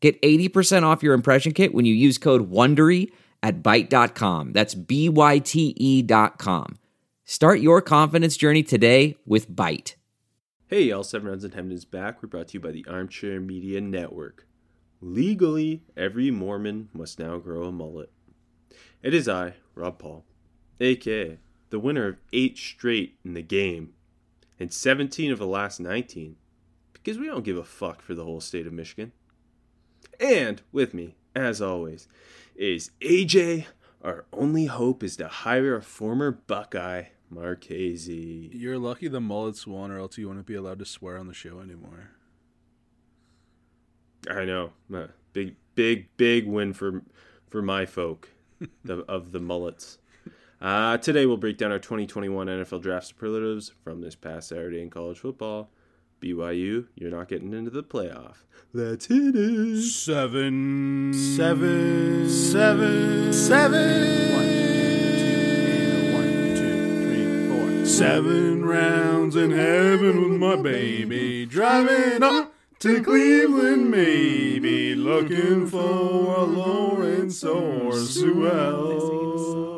Get 80% off your impression kit when you use code WONDERY at Byte.com. That's B-Y-T-E dot com. Start your confidence journey today with Byte. Hey, y'all, Seven Rounds in Heaven is back. We're brought to you by the Armchair Media Network. Legally, every Mormon must now grow a mullet. It is I, Rob Paul, aka the winner of eight straight in the game and 17 of the last 19, because we don't give a fuck for the whole state of Michigan. And with me, as always, is AJ. Our only hope is to hire a former Buckeye, Marchese. You're lucky the mullets won, or else you wouldn't be allowed to swear on the show anymore. I know, big, big, big win for for my folk, the, of the mullets. Uh, today we'll break down our 2021 NFL draft superlatives from this past Saturday in college football. BYU, you're not getting into the playoff. Let's hit it. Seven, seven, seven, seven. One, two, one, two, three, four. Seven rounds in heaven with my baby, driving up to Cleveland, maybe looking for a Lawrence or Sewell.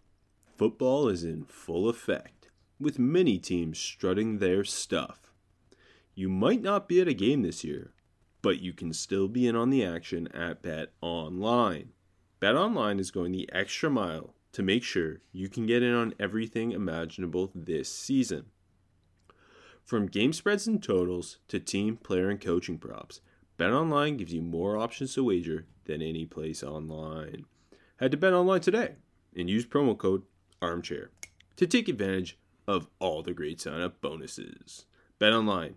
Football is in full effect, with many teams strutting their stuff. You might not be at a game this year, but you can still be in on the action at Bet Online. Bet Online is going the extra mile to make sure you can get in on everything imaginable this season. From game spreads and totals to team, player, and coaching props, Bet Online gives you more options to wager than any place online. Head to Bet Online today and use promo code armchair to take advantage of all the great sign up bonuses. Bet online,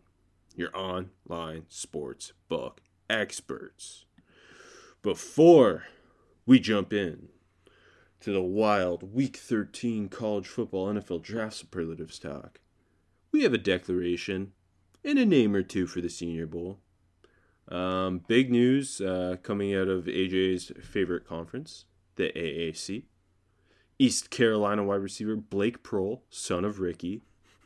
your online sports book experts. Before we jump in to the wild week 13 college football NFL draft superlatives talk, we have a declaration and a name or two for the Senior Bowl. Um, big news uh, coming out of AJ's favorite conference, the AAC. East Carolina wide receiver Blake Proehl, son of Ricky,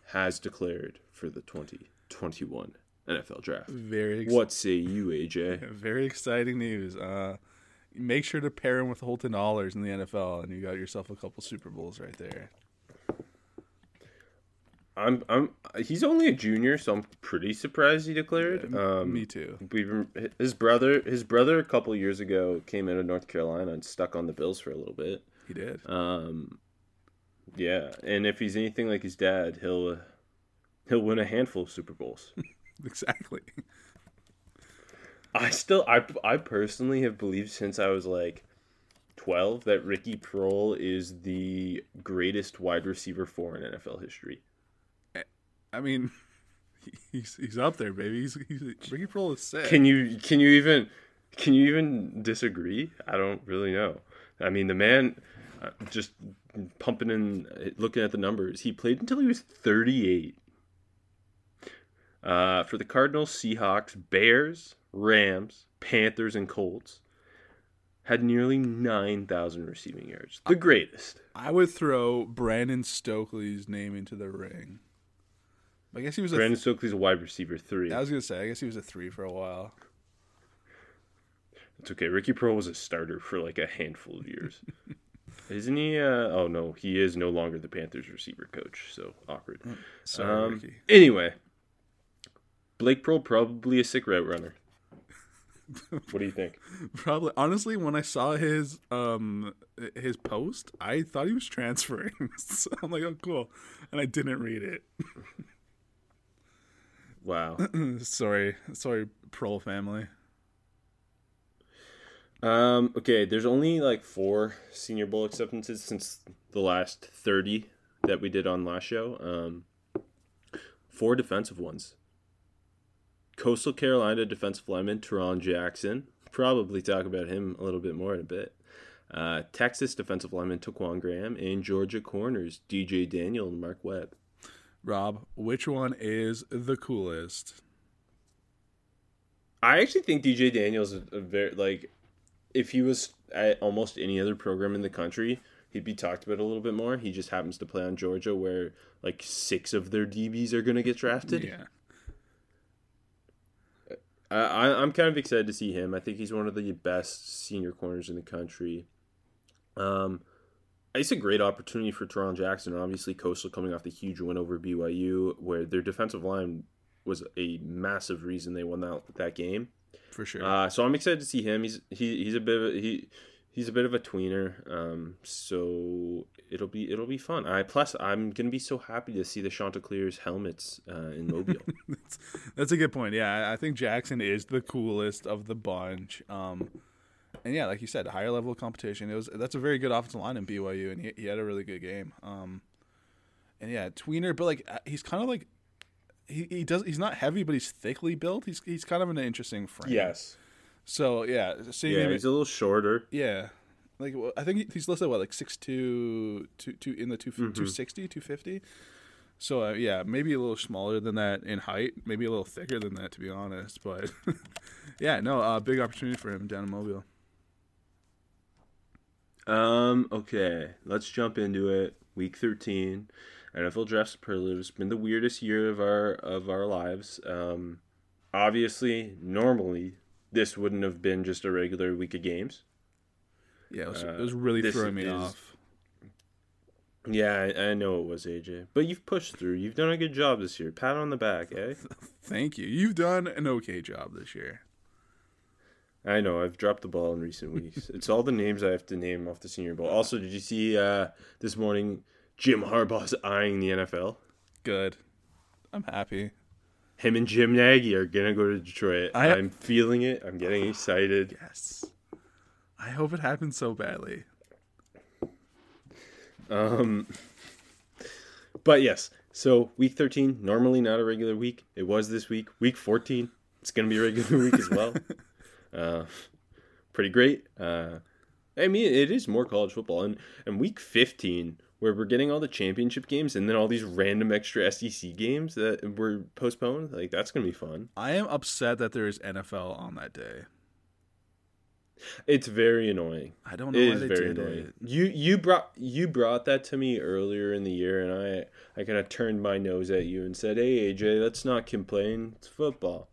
has declared for the 2021 NFL draft. Very ex- what say you, AJ? Very exciting news. Uh, make sure to pair him with Holton Ahlers in the NFL, and you got yourself a couple Super Bowls right there. I'm I'm he's only a junior, so I'm pretty surprised he declared. Yeah, um, me too. his brother his brother a couple years ago came out of North Carolina and stuck on the Bills for a little bit. He did. Um, yeah, and if he's anything like his dad, he'll uh, he'll win a handful of Super Bowls. exactly. I still I I personally have believed since I was like 12 that Ricky Proehl is the greatest wide receiver for in NFL history. I mean, he's he's up there, baby. He's, he's Ricky Proehl is sick. Can you can you even can you even disagree? I don't really know. I mean, the man just pumping in, looking at the numbers. He played until he was 38. Uh, for the Cardinals, Seahawks, Bears, Rams, Panthers, and Colts, had nearly 9,000 receiving yards. The greatest. I would throw Brandon Stokley's name into the ring. I guess he was Brandon a th- Stokley's a wide receiver three. I was gonna say, I guess he was a three for a while. It's okay. Ricky Proehl was a starter for like a handful of years. Isn't he? Uh, oh no, he is no longer the Panthers receiver coach. So awkward. Mm, sorry, um, Anyway, Blake Proehl probably a sick route runner. What do you think? Probably honestly, when I saw his um his post, I thought he was transferring. so I'm like, oh cool, and I didn't read it. Wow. sorry, sorry, Proehl family. Um, okay, there's only like four Senior Bowl acceptances since the last 30 that we did on last show. Um, four defensive ones. Coastal Carolina defensive lineman Tarron Jackson. Probably talk about him a little bit more in a bit. Uh, Texas defensive lineman Taquan Graham and Georgia corners DJ Daniel and Mark Webb. Rob, which one is the coolest? I actually think DJ Daniels is a very like if he was at almost any other program in the country, he'd be talked about a little bit more. He just happens to play on Georgia, where like six of their DBs are going to get drafted. Yeah, I, I'm kind of excited to see him. I think he's one of the best senior corners in the country. Um, it's a great opportunity for Tarron Jackson. Obviously, Coastal coming off the huge win over BYU, where their defensive line was a massive reason they won that that game. For sure. Uh, so I'm excited to see him. He's he, he's a bit of a, he he's a bit of a tweener. Um, so it'll be it'll be fun. I plus I'm gonna be so happy to see the Chanticleers helmets uh, in Mobile. that's, that's a good point. Yeah, I think Jackson is the coolest of the bunch. Um, and yeah, like you said, higher level of competition. It was that's a very good offensive line in BYU, and he, he had a really good game. Um, and yeah, tweener, but like uh, he's kind of like he, he does he's not heavy, but he's thickly built. He's he's kind of an interesting frame. yes. So yeah, seeing Yeah, him, he's a little shorter. yeah, like well, I think he's listed what like six two two two in the two Mm-hmm. 260, 250. So uh, yeah, maybe a little smaller than that in height, maybe a little thicker than that to be honest. But yeah, no, uh, big opportunity for him down in Mobile. Um. Okay, let's jump into it. Week 13, NFL draft superlatives. It's been the weirdest year of our of our lives. Um, obviously, normally this wouldn't have been just a regular week of games. Yeah, it was, Uh, it was really throwing me is- off. Yeah, I, I know it was AJ, but you've pushed through. You've done a good job this year. Pat on the back, eh? Thank you. You've done an okay job this year. I know I've dropped the ball in recent weeks. it's all the names I have to name off the Senior Bowl. Also, did you see uh, this morning Jim Harbaugh's eyeing the NFL? Good. I'm happy. Him and Jim Nagy are gonna go to Detroit. I- I'm feeling it. I'm getting excited. Yes. I hope it happens so badly. Um, but yes, so week 13, normally not a regular week. It was this week. Week 14, it's going to be a regular week as well. Uh, pretty great. Uh, I mean, it is more college football. And, and week 15, where we're getting all the championship games and then all these random extra SEC games that were postponed, like, that's going to be fun. I am upset that there is NFL on that day. It's very annoying. I don't know It why is they very did annoying. it. You you brought you brought that to me earlier in the year, and I I kind of turned my nose at you and said, "Hey AJ, let's not complain. It's football."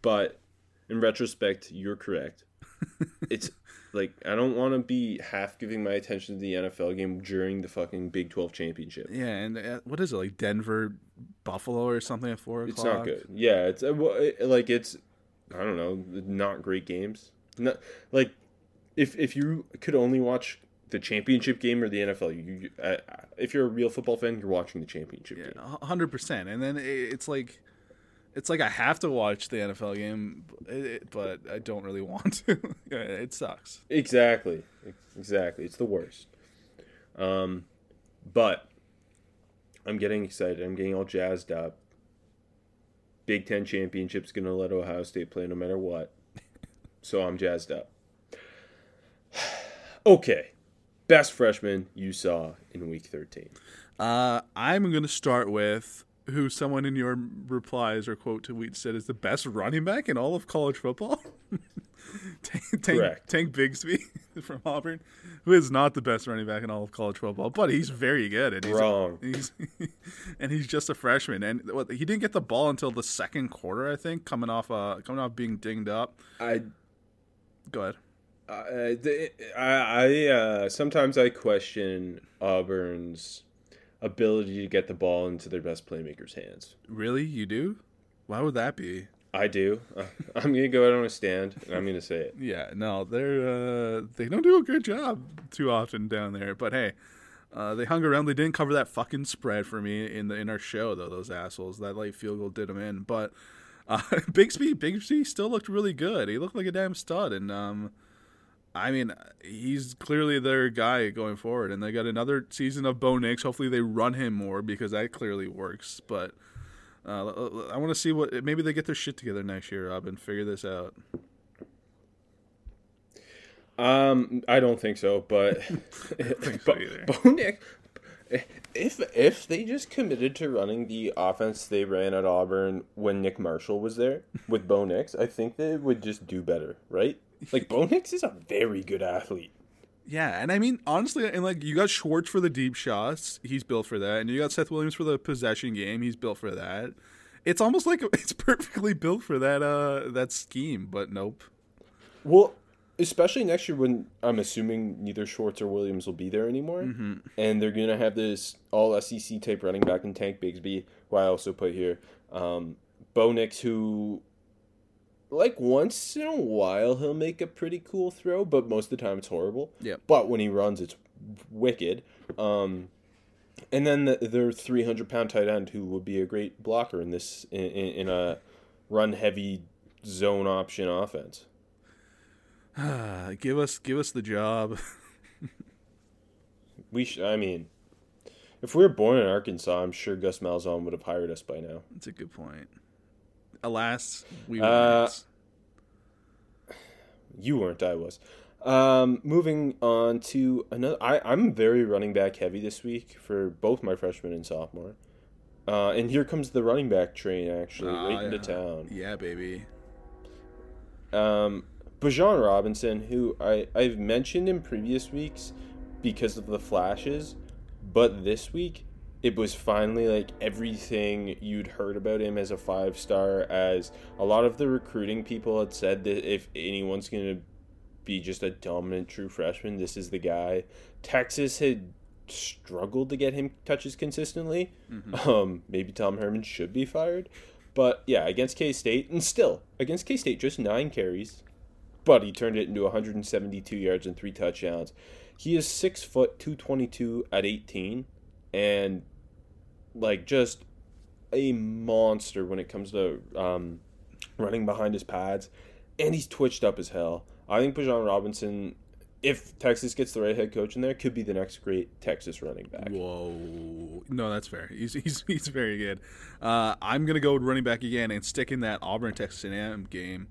But in retrospect, you're correct. it's like I don't want to be half giving my attention to the NFL game during the fucking Big Twelve championship. Yeah, and uh, what is it like Denver, Buffalo, or something at four o'clock? It's not good. Yeah, it's uh, well, it, like it's I don't know, not great games. Not like if if you could only watch the championship game or the NFL, you, you uh, if you're a real football fan, you're watching the championship. Yeah, a hundred percent. And then it, it's like, it's like I have to watch the NFL game, but I don't really want to. it sucks. Exactly, exactly. It's the worst. Um, but I'm getting excited. I'm getting all jazzed up. Big Ten championship's gonna let Ohio State play no matter what. So I'm jazzed up. Okay, best freshman you saw in week 13. Uh, I'm gonna start with who someone in your replies or quote tweet said is the best running back in all of college football. Tank, Tank, Correct. Tank Bigsby from Auburn, who is not the best running back in all of college football, but he's very good. And he's, Wrong. He's, and he's just a freshman, and what, he didn't get the ball until the second quarter, I think, coming off uh coming off being dinged up. I Go ahead. The, I, I uh, sometimes I question Auburn's ability to get the ball into their best playmakers' hands. Really, you do? Why would that be? I do. I'm gonna go out on a stand and I'm gonna say it. Yeah, no, they're uh, they don't do a good job too often down there. But hey, uh, they hung around. They didn't cover that fucking spread for me in the in our show though. Those assholes. That late field goal did them in. But uh, Bigsby, Bigsby still looked really good. He looked like a damn stud, and um, I mean, he's clearly their guy going forward. And they got another season of Bo Nix. Hopefully, they run him more because that clearly works. But uh, I want to see what maybe they get their shit together next year, Rob, and figure this out. Um, I don't think so, but think so. Bo Nix, if if they just committed to running the offense they ran at Auburn when Nick Marshall was there with Bo Nix, I think they would just do better, right? Like Bo Nix is a very good athlete. Yeah, and I mean honestly, and like you got Schwartz for the deep shots, he's built for that, and you got Seth Williams for the possession game, he's built for that. It's almost like it's perfectly built for that uh that scheme, but nope. Well, especially next year when I'm assuming neither Schwartz or Williams will be there anymore, and they're gonna have this all SEC type running back in Tank Bigsby, who I also put here, um, Bo Nix, who like once in a while he'll make a pretty cool throw, but most of the time it's horrible. Yep. But when he runs, it's wicked. Um, and then the, their 300 pound tight end, who would be a great blocker in this in, in, in a run heavy zone option offense. give us give us the job. We sh- I mean, if we were born in Arkansas, I'm sure Gus Malzahn would have hired us by now. That's a good point. Alas, we Uh, weren't. You weren't, I was. Um, moving on to another. I, I'm very running back heavy this week for both my freshman and sophomore. Uh, and here comes the running back train actually Ah, right into town. Yeah, baby. Um, Bijan Robinson, who I, I've mentioned in previous weeks because of the flashes, but this week it was finally like everything you'd heard about him as a five star. As a lot of the recruiting people had said that if anyone's going to be just a dominant true freshman, this is the guy. Texas had struggled to get him touches consistently. Um, maybe Tom Herman should be fired. But yeah, against K State, and still against K State, just nine carries, but he turned it into 172 yards and three touchdowns. He is six foot 222 at 18, and like just a monster when it comes to um, running behind his pads, and he's twitched up as hell. I think Bijan Robinson, if Texas gets the right head coach in there, could be the next great Texas running back. Whoa. No, that's fair. He's he's, he's very good. Uh, I'm gonna go with running back again and stick in that Auburn Texas A&M game,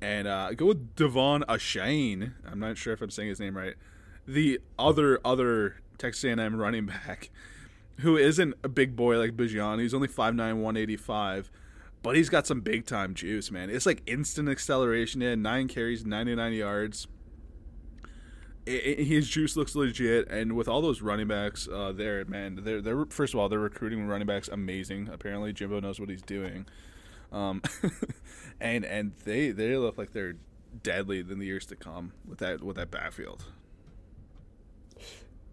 and uh, go with Devon Achane. I'm not sure if I'm saying his name right. The other other Texas A&M running back, who isn't a big boy like Bijan. He's only 5'9", 185. But he's got some big time juice, man. It's like instant acceleration. Had nine carries, 99 yards i- i- his juice looks legit, and with all those running backs uh, there, man, they're they're first of all they're recruiting running backs amazing. Apparently, Jimbo knows what he's doing, um, and and they they look like they're deadly in the years to come with that with that backfield.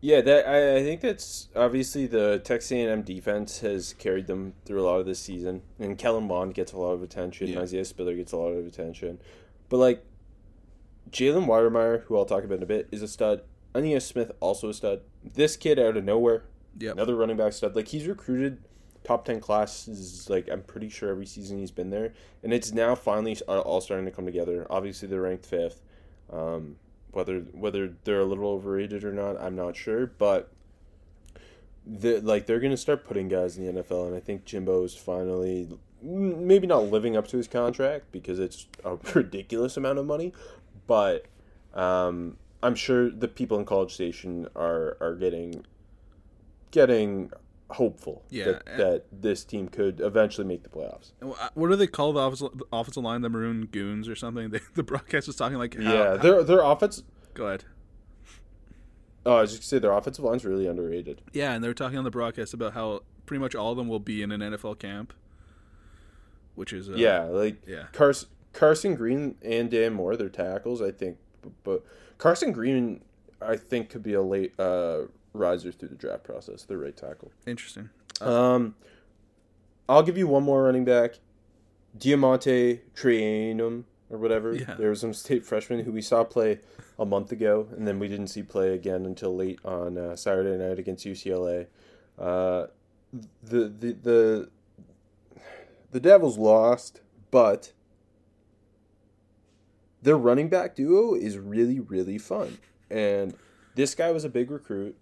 Yeah, that I, I think that's obviously the Texas A&M defense has carried them through a lot of this season, and Kellen Mond gets a lot of attention. Yeah. Isaiah Spiller gets a lot of attention, but like Jalen Wydermyer, who I'll talk about in a bit, is a stud. Ainias Smith also a stud. This kid out of nowhere, Yep. another running back stud. Like he's recruited top ten classes. Like I'm pretty sure every season he's been there, and it's now finally all starting to come together. Obviously, they're ranked fifth. Um, whether whether they're a little overrated or not, I'm not sure, but the like they're gonna start putting guys in the NFL, and I think Jimbo is finally maybe not living up to his contract because it's a ridiculous amount of money, but um, I'm sure the people in College Station are are getting getting hopeful Yeah, that, that this team could eventually make the playoffs. What do they call the offensive, the offensive line? The Maroon Goons or something? They, the broadcast was talking like, how, yeah, their their offense. Go ahead. Oh, I was just gonna say their offensive line's really underrated. Yeah, and they were talking on the broadcast about how pretty much all of them will be in an NFL camp, which is uh, yeah, like yeah. Carson Carson Green and Dan Moore, their tackles, I think, but Carson Green, I think, could be a late uh, riser through the draft process. The right tackle. interesting. Um, I'll give you one more running back. DeaMonte Trayanum or whatever. Yeah. There was some state freshman who we saw play a month ago, and then we didn't see play again until late on uh, Saturday night against UCLA. Uh, the the the the Devils lost, but their running back duo is really really fun, and this guy was a big recruit,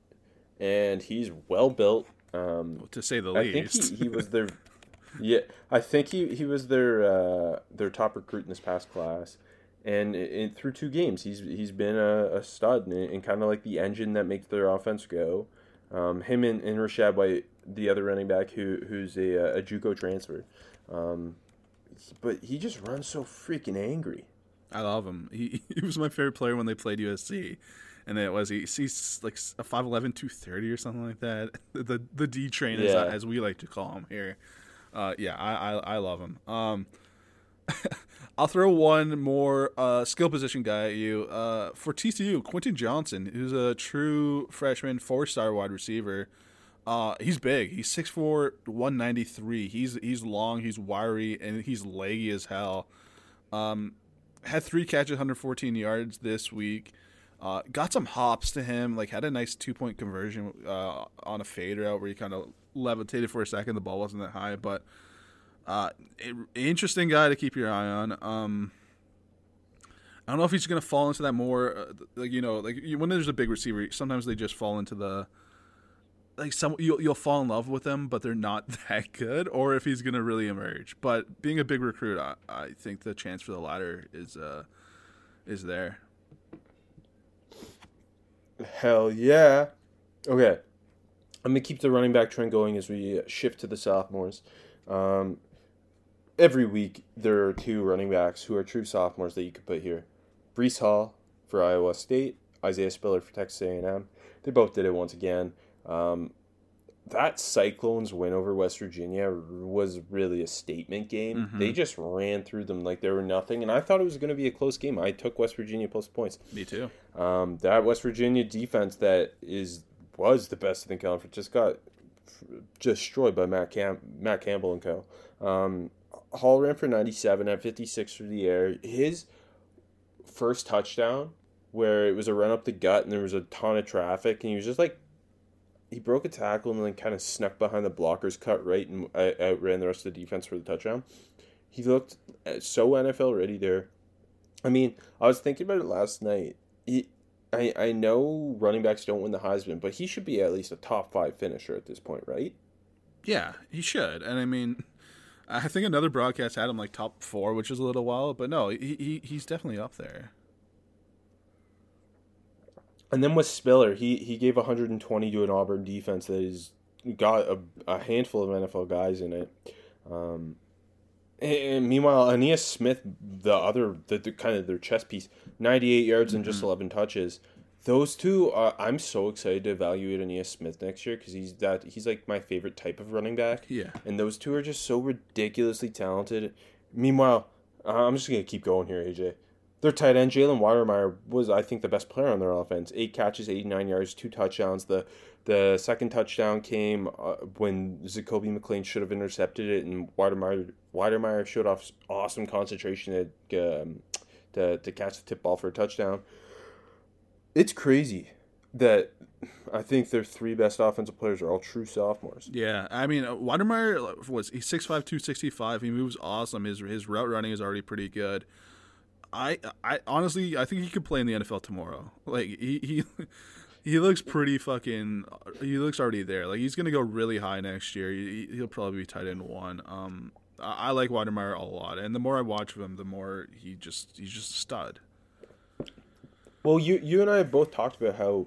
and he's well built. Um, to say the I think he, he was their yeah. I think he, he was their uh, their top recruit in this past class, and in, through two games, he's he's been a, a stud and, and kind of like the engine that makes their offense go. Um, him and, and Rachaad White, the other running back who who's a, a JUCO transfer, um, but he just runs so freaking angry. I love him. He he was my favorite player when they played USC. And then it was he he's like a 5'11", 230 or something like that. The the D train as, Yeah. as we like to call him here. Uh, yeah, I, I I love him. Um, I'll throw one more uh, skill position guy at you. Uh, for TCU, Quentin Johnston, who's a true freshman, four star wide receiver. Uh, he's big. He's 6'4", 193. He's he's long. He's wiry, and he's leggy as hell. Um, had three catches, 114 yards this week. Uh, got some hops to him. Like had a nice two point conversion uh, on a fader out where he kind of levitated for a second. The ball wasn't that high, but uh, it, interesting guy to keep your eye on. Um, I don't know if he's going to fall into that more. Uh, like you know, like when there's a big receiver, sometimes they just fall into the like some you'll you'll fall in love with them, but they're not that good, or if he's going to really emerge. But being a big recruit, I, I think the chance for the latter is uh is there. Hell yeah. Okay. I'm going to keep the running back trend going as we shift to the sophomores. Um, every week, there are two running backs who are true sophomores that you could put here. Breece Hall for Iowa State, Isaiah Spiller for Texas A&M. They both did it once again. Um, that Cyclones win over West Virginia was really a statement game. They just ran through them like they were nothing, and I thought it was going to be a close game. I took West Virginia plus points. Me too. Um, that West Virginia defense that is was the best in the conference just got destroyed by Matt Cam- Matt Campbell and co. Um, Hall ran for 97 at 56 through the air. His first touchdown, where it was a run up the gut and there was a ton of traffic, and he was just like, he broke a tackle and then kind of snuck behind the blockers, cut right, and outran the rest of the defense for the touchdown. He looked uh, so NFL ready there. I mean, I was thinking about it last night. He, I, I know running backs don't win the Heisman, but he should be at least a top five finisher at this point, right? Yeah, he should. And I mean, I think another broadcast had him like top four, which is a little wild, but no, he, he he's definitely up there. And then with Spiller, he he gave 120 to an Auburn defense that has got a, a handful of NFL guys in it. Um, and, meanwhile, Ainias Smith, the other, the, the kind of their chess piece, 98 yards and just 11 touches. Those two, are, I'm so excited to evaluate Ainias Smith next year because he's that he's like my favorite type of running back. Yeah. and those two are just so ridiculously talented. Meanwhile, uh, I'm just gonna keep going here, AJ. Their tight end Jalen Wydermyer was, I think, the best player on their offense. Eight catches, 89 yards, two touchdowns. The the second touchdown came uh, when Jacoby McLean should have intercepted it, and Wydermyer Wydermyer showed off awesome concentration to um, to to catch the tip ball for a touchdown. It's crazy that I think their three best offensive players are all true sophomores. Yeah, I mean, uh, Wydermyer was he's 6'5", 265. He moves awesome. His his route running is already pretty good. I I honestly I think he could play in the NFL tomorrow. Like he he he looks pretty fucking. He looks already there. Like he's gonna go really high next year. He, he'll probably be tight end one. Um, I, I like Wydermyer a lot, and the more I watch him, the more he just he's just a stud. Well, you you and I have both talked about how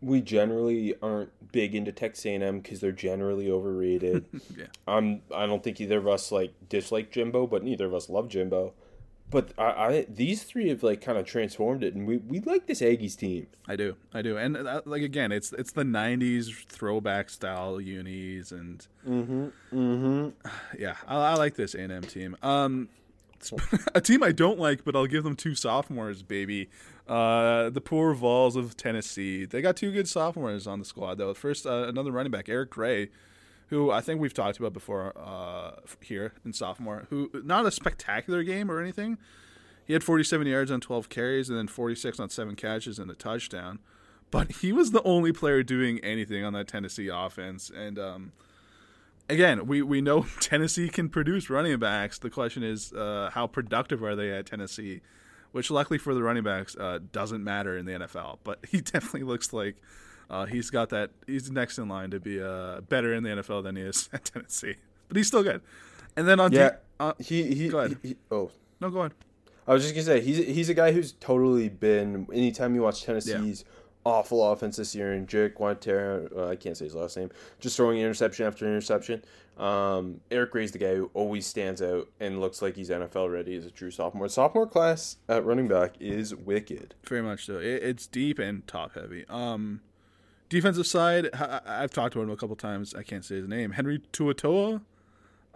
we generally aren't big into Texas A&M because they're generally overrated. Yeah. I'm I don't think either of us like dislike Jimbo, but neither of us love Jimbo. But I, I these three have like kind of transformed it, and we, we like this Aggies team. I do, I do, and uh, like again, it's it's the '90s throwback style unis, and Mm-hmm. Mm-hmm. yeah, I, I like this A&M team. Um, a team I don't like, but I'll give them two sophomores, baby. Uh, the poor Vols of Tennessee. They got two good sophomores on the squad though. First, uh, another running back, Eric Gray, who I think we've talked about before uh, here in sophomore. Who not a spectacular game or anything. He had 47 yards on 12 carries and then 46 on seven catches and a touchdown. But he was the only player doing anything on that Tennessee offense. And um, again, we, we know Tennessee can produce running backs. The question is, uh, how productive are they at Tennessee? Which, luckily for the running backs, uh, doesn't matter in the NFL. But he definitely looks like uh, he's got that. He's next in line to be uh, better in the NFL than he is at Tennessee. But he's still good. And then on Yeah, D- uh, he he, go ahead. he- he- Oh, no, go ahead. I was just gonna say he's he's a guy who's totally been. Anytime you watch Tennessee's awful offense this year, and Jake Guantera, uh, I can't say his last name, just throwing interception after interception. Um, Eric Gray's the guy who always stands out and looks like he's NFL ready as a true sophomore. Sophomore class at running back is wicked. Very much so. It, it's deep and top heavy. Um, defensive side, I, I've talked about him a couple times. I can't say his name. Henry Tuatoa.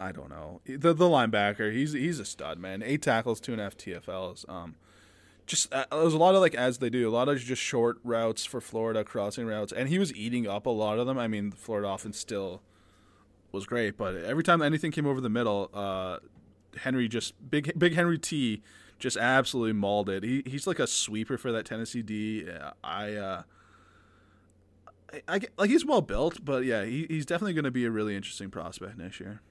I don't know the the linebacker. He's he's a stud, man. Eight tackles, two and a half TFLs. Um, just uh, there's a lot of like as they do a lot of just short routes for Florida, crossing routes, and he was eating up a lot of them. I mean, Florida offense still was great, but every time anything came over the middle, uh, Henry just big big Henry T just absolutely mauled it. He he's like a sweeper for that Tennessee D. Uh, uh, I, I like he's well built, but yeah, he, he's definitely going to be a really interesting prospect next year.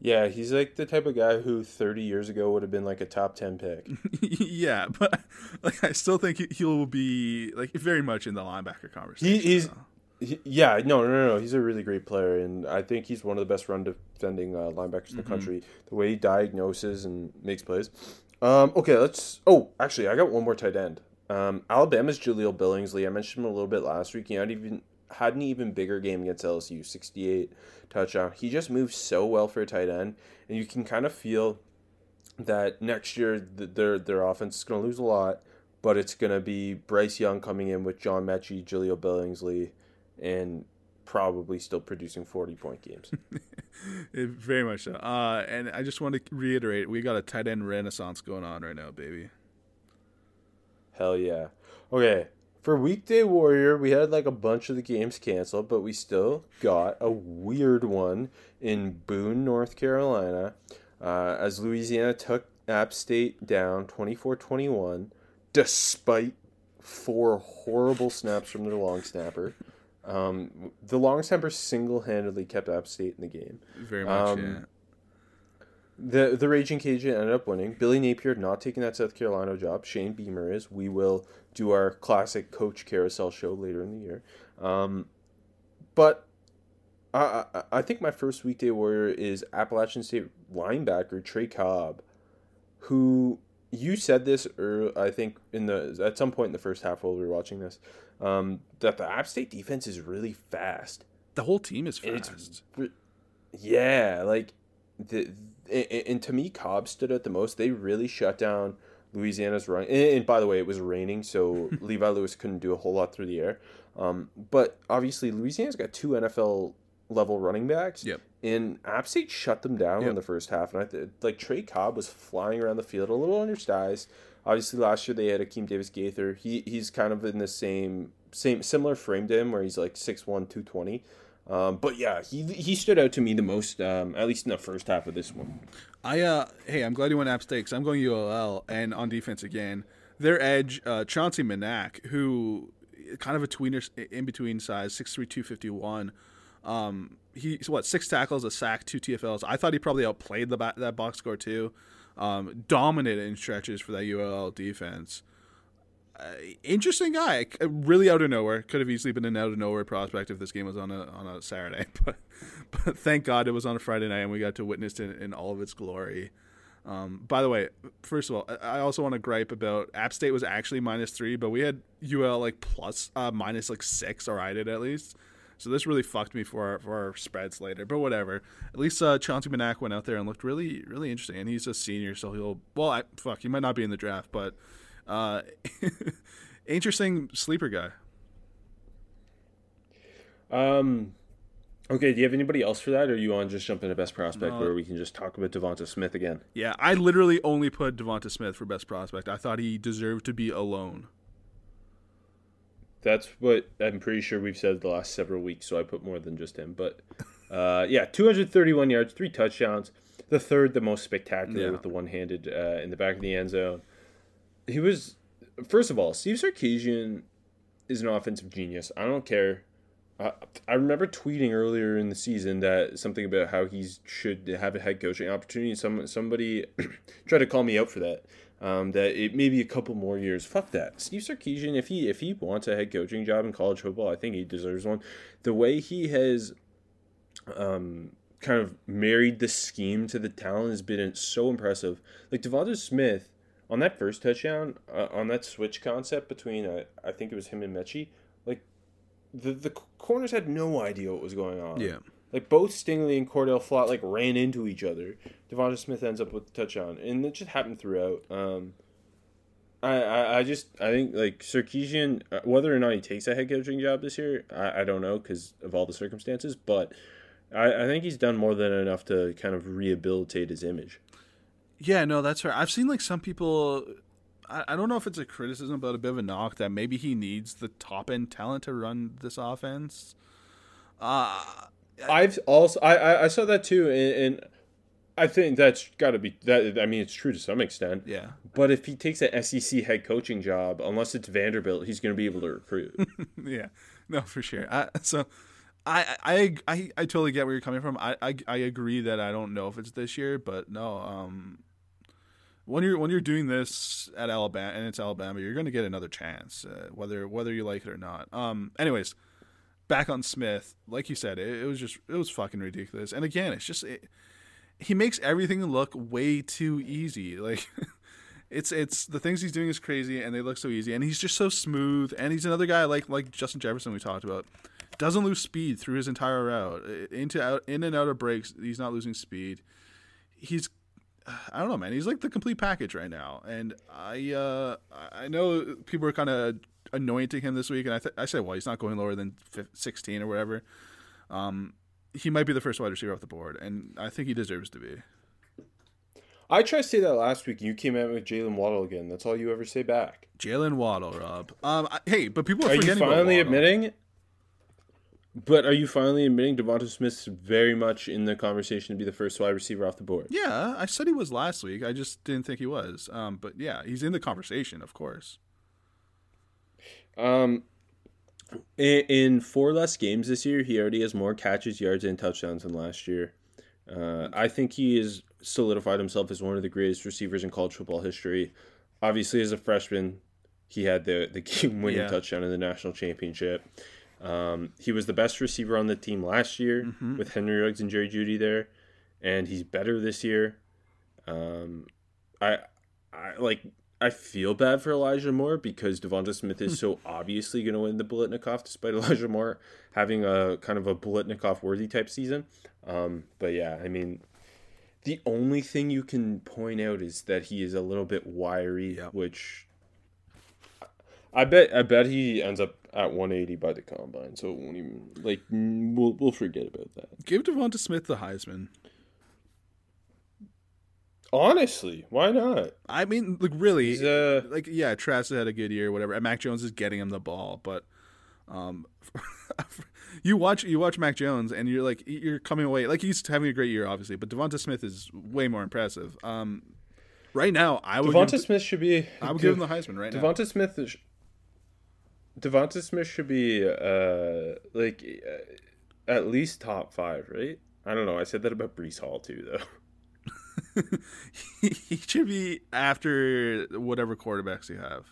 Yeah, he's like the type of guy who 30 years ago would have been like a top 10 pick. yeah, but like I still think he, he'll be like very much in the linebacker conversation. He, he's he, yeah, no, no, no, no. He's a really great player, and I think he's one of the best run defending uh, linebackers in the country. The way he diagnoses and makes plays. Um, okay, let's. Oh, actually, I got one more tight end. Um, Alabama's Jahleel Billingsley. I mentioned him a little bit last week. He had even had an even bigger game against LSU, sixty-eight touchdown. He just moves so well for a tight end, and you can kind of feel that next year th- their their offense is going to lose a lot, but it's going to be Bryce Young coming in with John Metchie, Jahleel Billingsley, and probably still producing 40 point games. Very much so. Uh, and I just want to reiterate, we got a tight end renaissance going on right now, baby. Hell yeah. Okay, for Weekday Warrior, we had like a bunch of the games canceled, but we still got a weird one in Boone, North Carolina, uh, as Louisiana took App State down 24 21, despite four horrible snaps from their long snapper. Um, the long snapper single handedly kept App State in the game. Very much, Um, yeah. The the Raging Cajun ended up winning. Billy Napier not taking that South Carolina job. Shane Beamer is. We will do our classic coach carousel show later in the year. Um, but I, I I think my first weekday warrior is Appalachian State linebacker Trey Cobb, who you said this or I think in the at some point in the first half while we were watching this, um, that the App State defense is really fast. The whole team is fast. yeah, like the and, and to me, Cobb stood out the most. They really shut down Louisiana's run. And, and by the way, it was raining, so Levi Lewis couldn't do a whole lot through the air. Um, but obviously, Louisiana's got two NFL level running backs. Yep. And App State shut them down Yep. in the first half, and I th- like Trey Cobb was flying around the field a little undersized. Obviously, last year they had Akeem Davis Gaither. He he's kind of in the same same similar frame to him, where he's like 6'1", 220. Um, but yeah, he he stood out to me the most, um, at least in the first half of this one. I uh hey, I'm glad you went App State 'cause I'm going ULL and on defense again. Their edge, uh, Chauncey Manac, who kind of a tweener in between size, 6'3", 251. Um, he's what six tackles, a sack, two TFLs. I thought he probably outplayed the that box score too. Um, dominant in stretches for that ULL defense. Uh, interesting guy, really out of nowhere. Could have easily been an out of nowhere prospect if this game was on a on a Saturday, but but thank God it was on a Friday night and we got to witness it in all of its glory. Um, by the way, first of all, I I also want to gripe about App State was actually minus three, but we had UL like plus uh, minus like six, or I did at least. So this really fucked me for our, for our spreads later. But whatever. At least uh, Chauncey Manac went out there and looked really really interesting, and he's a senior, so he'll well, I, fuck, he might not be in the draft, but uh, interesting sleeper guy. Um, okay, do you have anybody else for that, or you want to just jump into best prospect No. where we can just talk about Devonta Smith again? Yeah, I literally only put Devonta Smith for best prospect. I thought he deserved to be alone. That's what I'm pretty sure we've said the last several weeks. So I put more than just him, but uh, yeah, 231 yards, three touchdowns. The third, the most spectacular Yeah. with the one-handed uh, in the back of the end zone. He was, first of all, Steve Sarkisian is an offensive genius. I don't care. I, I remember tweeting earlier in the season that something about how he should have a head coaching opportunity. Some somebody tried to call me out for that. Um, that it may be a couple more years. Fuck that. Steve Sarkisian, if he if he wants a head coaching job in college football, I think he deserves one. The way he has um, kind of married the scheme to the talent has been so impressive. Like Devonta Smith on that first touchdown, uh, on that switch concept between uh, I think it was him and Metchie, like the the corners had no idea what was going on. Yeah. Like both Stingley and Cordale Flott like ran into each other. Devonta Smith ends up with the touchdown, and it just happened throughout. Um, I, I, I just I think like Sarkisian, uh, whether or not he takes a head coaching job this year, I, I don't know because of all the circumstances. But I, I think he's done more than enough to kind of rehabilitate his image. Yeah, no, that's right. I've seen like some people. I, I don't know if it's a criticism, but a bit of a knock that maybe he needs the top end talent to run this offense. Uh I've also I, I, saw that too, and, and I think that's got to be that. I mean, it's true to some extent. yeah, But if he takes an SEC head coaching job, unless it's Vanderbilt, he's going to be able to recruit. yeah, no, for sure. I, so, I, I, I, I totally get where you're coming from. I, I, I agree that I don't know if it's this year, but no. Um, when you're when you're doing this at Alabama and it's Alabama, you're going to get another chance, uh, whether whether you like it or not. Um, anyways, back on Smith, like you said, it, it was just it was fucking ridiculous. And again, it's just it, he makes everything look way too easy. Like it's it's the things he's doing is crazy and they look so easy and he's just so smooth and he's another guy like like Justin Jefferson we talked about. Doesn't lose speed through his entire route. Into out in and out of breaks, he's not losing speed. He's I don't know, man. He's like the complete package right now. And I uh I know people are kind of anointing him this week and I th- I said well, he's not going lower than fif- 16 or whatever. Um he might be the first wide receiver off the board, and I think he deserves to be. I tried to say that last week. You came out with Jaylen Waddle again. That's all you ever say back. Jaylen Waddle, Rob. Um, I, hey, but people are, Are you finally admitting? But are you finally admitting Devonta Smith's very much in the conversation to be the first wide receiver off the board? Yeah, I said he was last week. I just didn't think he was. Um, but yeah, he's in the conversation, of course. Um, in, in four less games this year, he already has more catches, yards, and touchdowns than last year. Uh, I think he has solidified himself as one of the greatest receivers in college football history. Obviously, as a freshman, he had the the game-winning Yeah. touchdown in the national championship. Um, he was the best receiver on the team last year Mm-hmm. with Henry Ruggs and Jerry Jeudy there, and he's better this year. Um, I, I like. I feel bad for Elijah Moore because Devonta Smith is so obviously going to win the Biletnikoff, despite Elijah Moore having a kind of a Biletnikoff worthy type season. Um, but yeah, I mean, the only thing you can point out is that he is a little bit wiry, Yep. which I bet I bet he ends up at 180 by the combine, so it won't even like mm, we'll we'll forget about that. Give Devonta Smith the Heisman. Honestly, why not? I mean, like really, uh, like yeah, Trask had a good year, whatever. And Mac Jones is getting him the ball, but um, you watch you watch Mac Jones, and you're like you're coming away like he's having a great year, obviously. But Devonta Smith is way more impressive. Um, right now, I would Devonta give, Smith should be. I would give him the Heisman right now. Devonta Smith is. Devonta Smith should be uh like uh, at least top five, right? I don't know. I said that about Breece Hall too, though. he should be after whatever quarterbacks you have.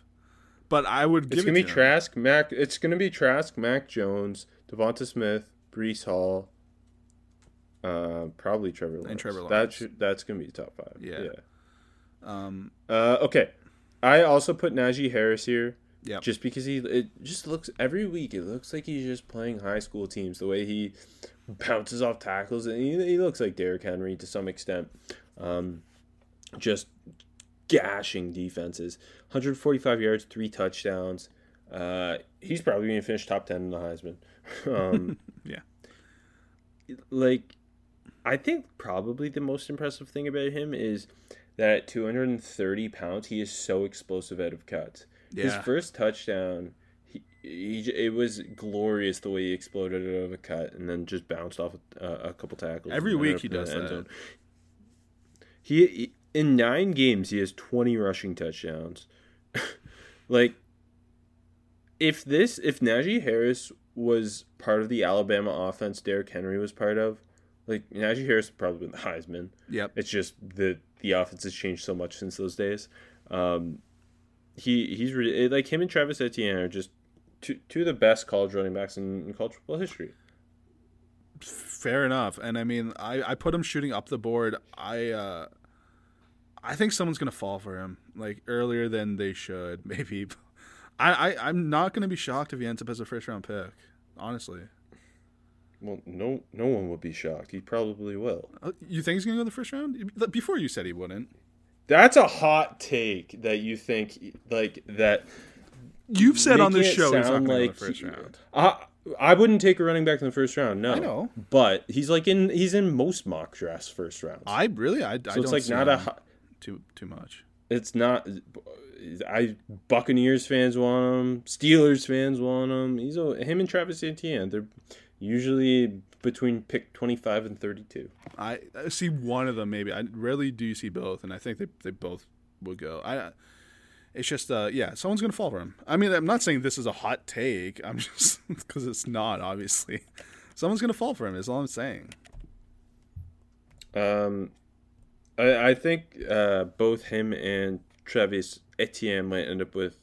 But I would give It's gonna it be him. Trask, Mac. It's gonna be Trask, Mac Jones, Devonta Smith, Breece Hall, uh, probably Trevor Lawrence. Trevor That should, that's gonna be top five. Yeah. yeah. Um, Uh, okay. I also put Najee Harris here. Yep. Just because he, it just looks every week. It looks like he's just playing high school teams. The way he bounces off tackles, and he, he looks like Derrick Henry to some extent. Um, just gashing defenses. 145 yards, three touchdowns. Uh, he's probably going to finish top 10 in the Heisman. Um, yeah. like I think probably the most impressive thing about him is that at 230 pounds he is so explosive out of cuts. His first touchdown, he he, it was glorious the way he exploded out of a cut and then just bounced off a, a couple tackles. Every week he does that. He, he in nine games he has twenty rushing touchdowns. like, if this if Najee Harris was part of the Alabama offense, Derrick Henry was part of, like Najee Harris would probably been the Heisman. Yep. It's just the the offense has changed so much since those days. Um, he he's really like him and Travis Etienne are just two two of the best college running backs in, in college football history. Fair enough. And I mean, I, I put him shooting up the board. I uh, I think someone's gonna fall for him like earlier than they should. Maybe. I, I I'm not gonna be shocked if he ends up as a first round pick. Honestly, Well, no no one would be shocked. He probably will. Uh, you think he's gonna go in the first round? Before you said he wouldn't. That's a hot take that you think like that. You've said on this show he's not sound gonna go like the first he- round. I I wouldn't take a running back in the first round. No, I know. but he's like in he's in most mock drafts first round. I really I, I so don't it's like see not a too too much. it's not. I Buccaneers fans want him. Steelers fans want him. He's a, him and Travis Etienne. They're usually between pick twenty five and thirty two. I, I see one of them maybe. I rarely do see both, and I think they they both would go. I it's just uh yeah, someone's gonna fall for him. I mean, I'm not saying this is a hot take. I'm just because it's not obviously. Someone's gonna fall for him. Is all I'm saying. Um, I I think uh, both him and Travis Etienne might end up with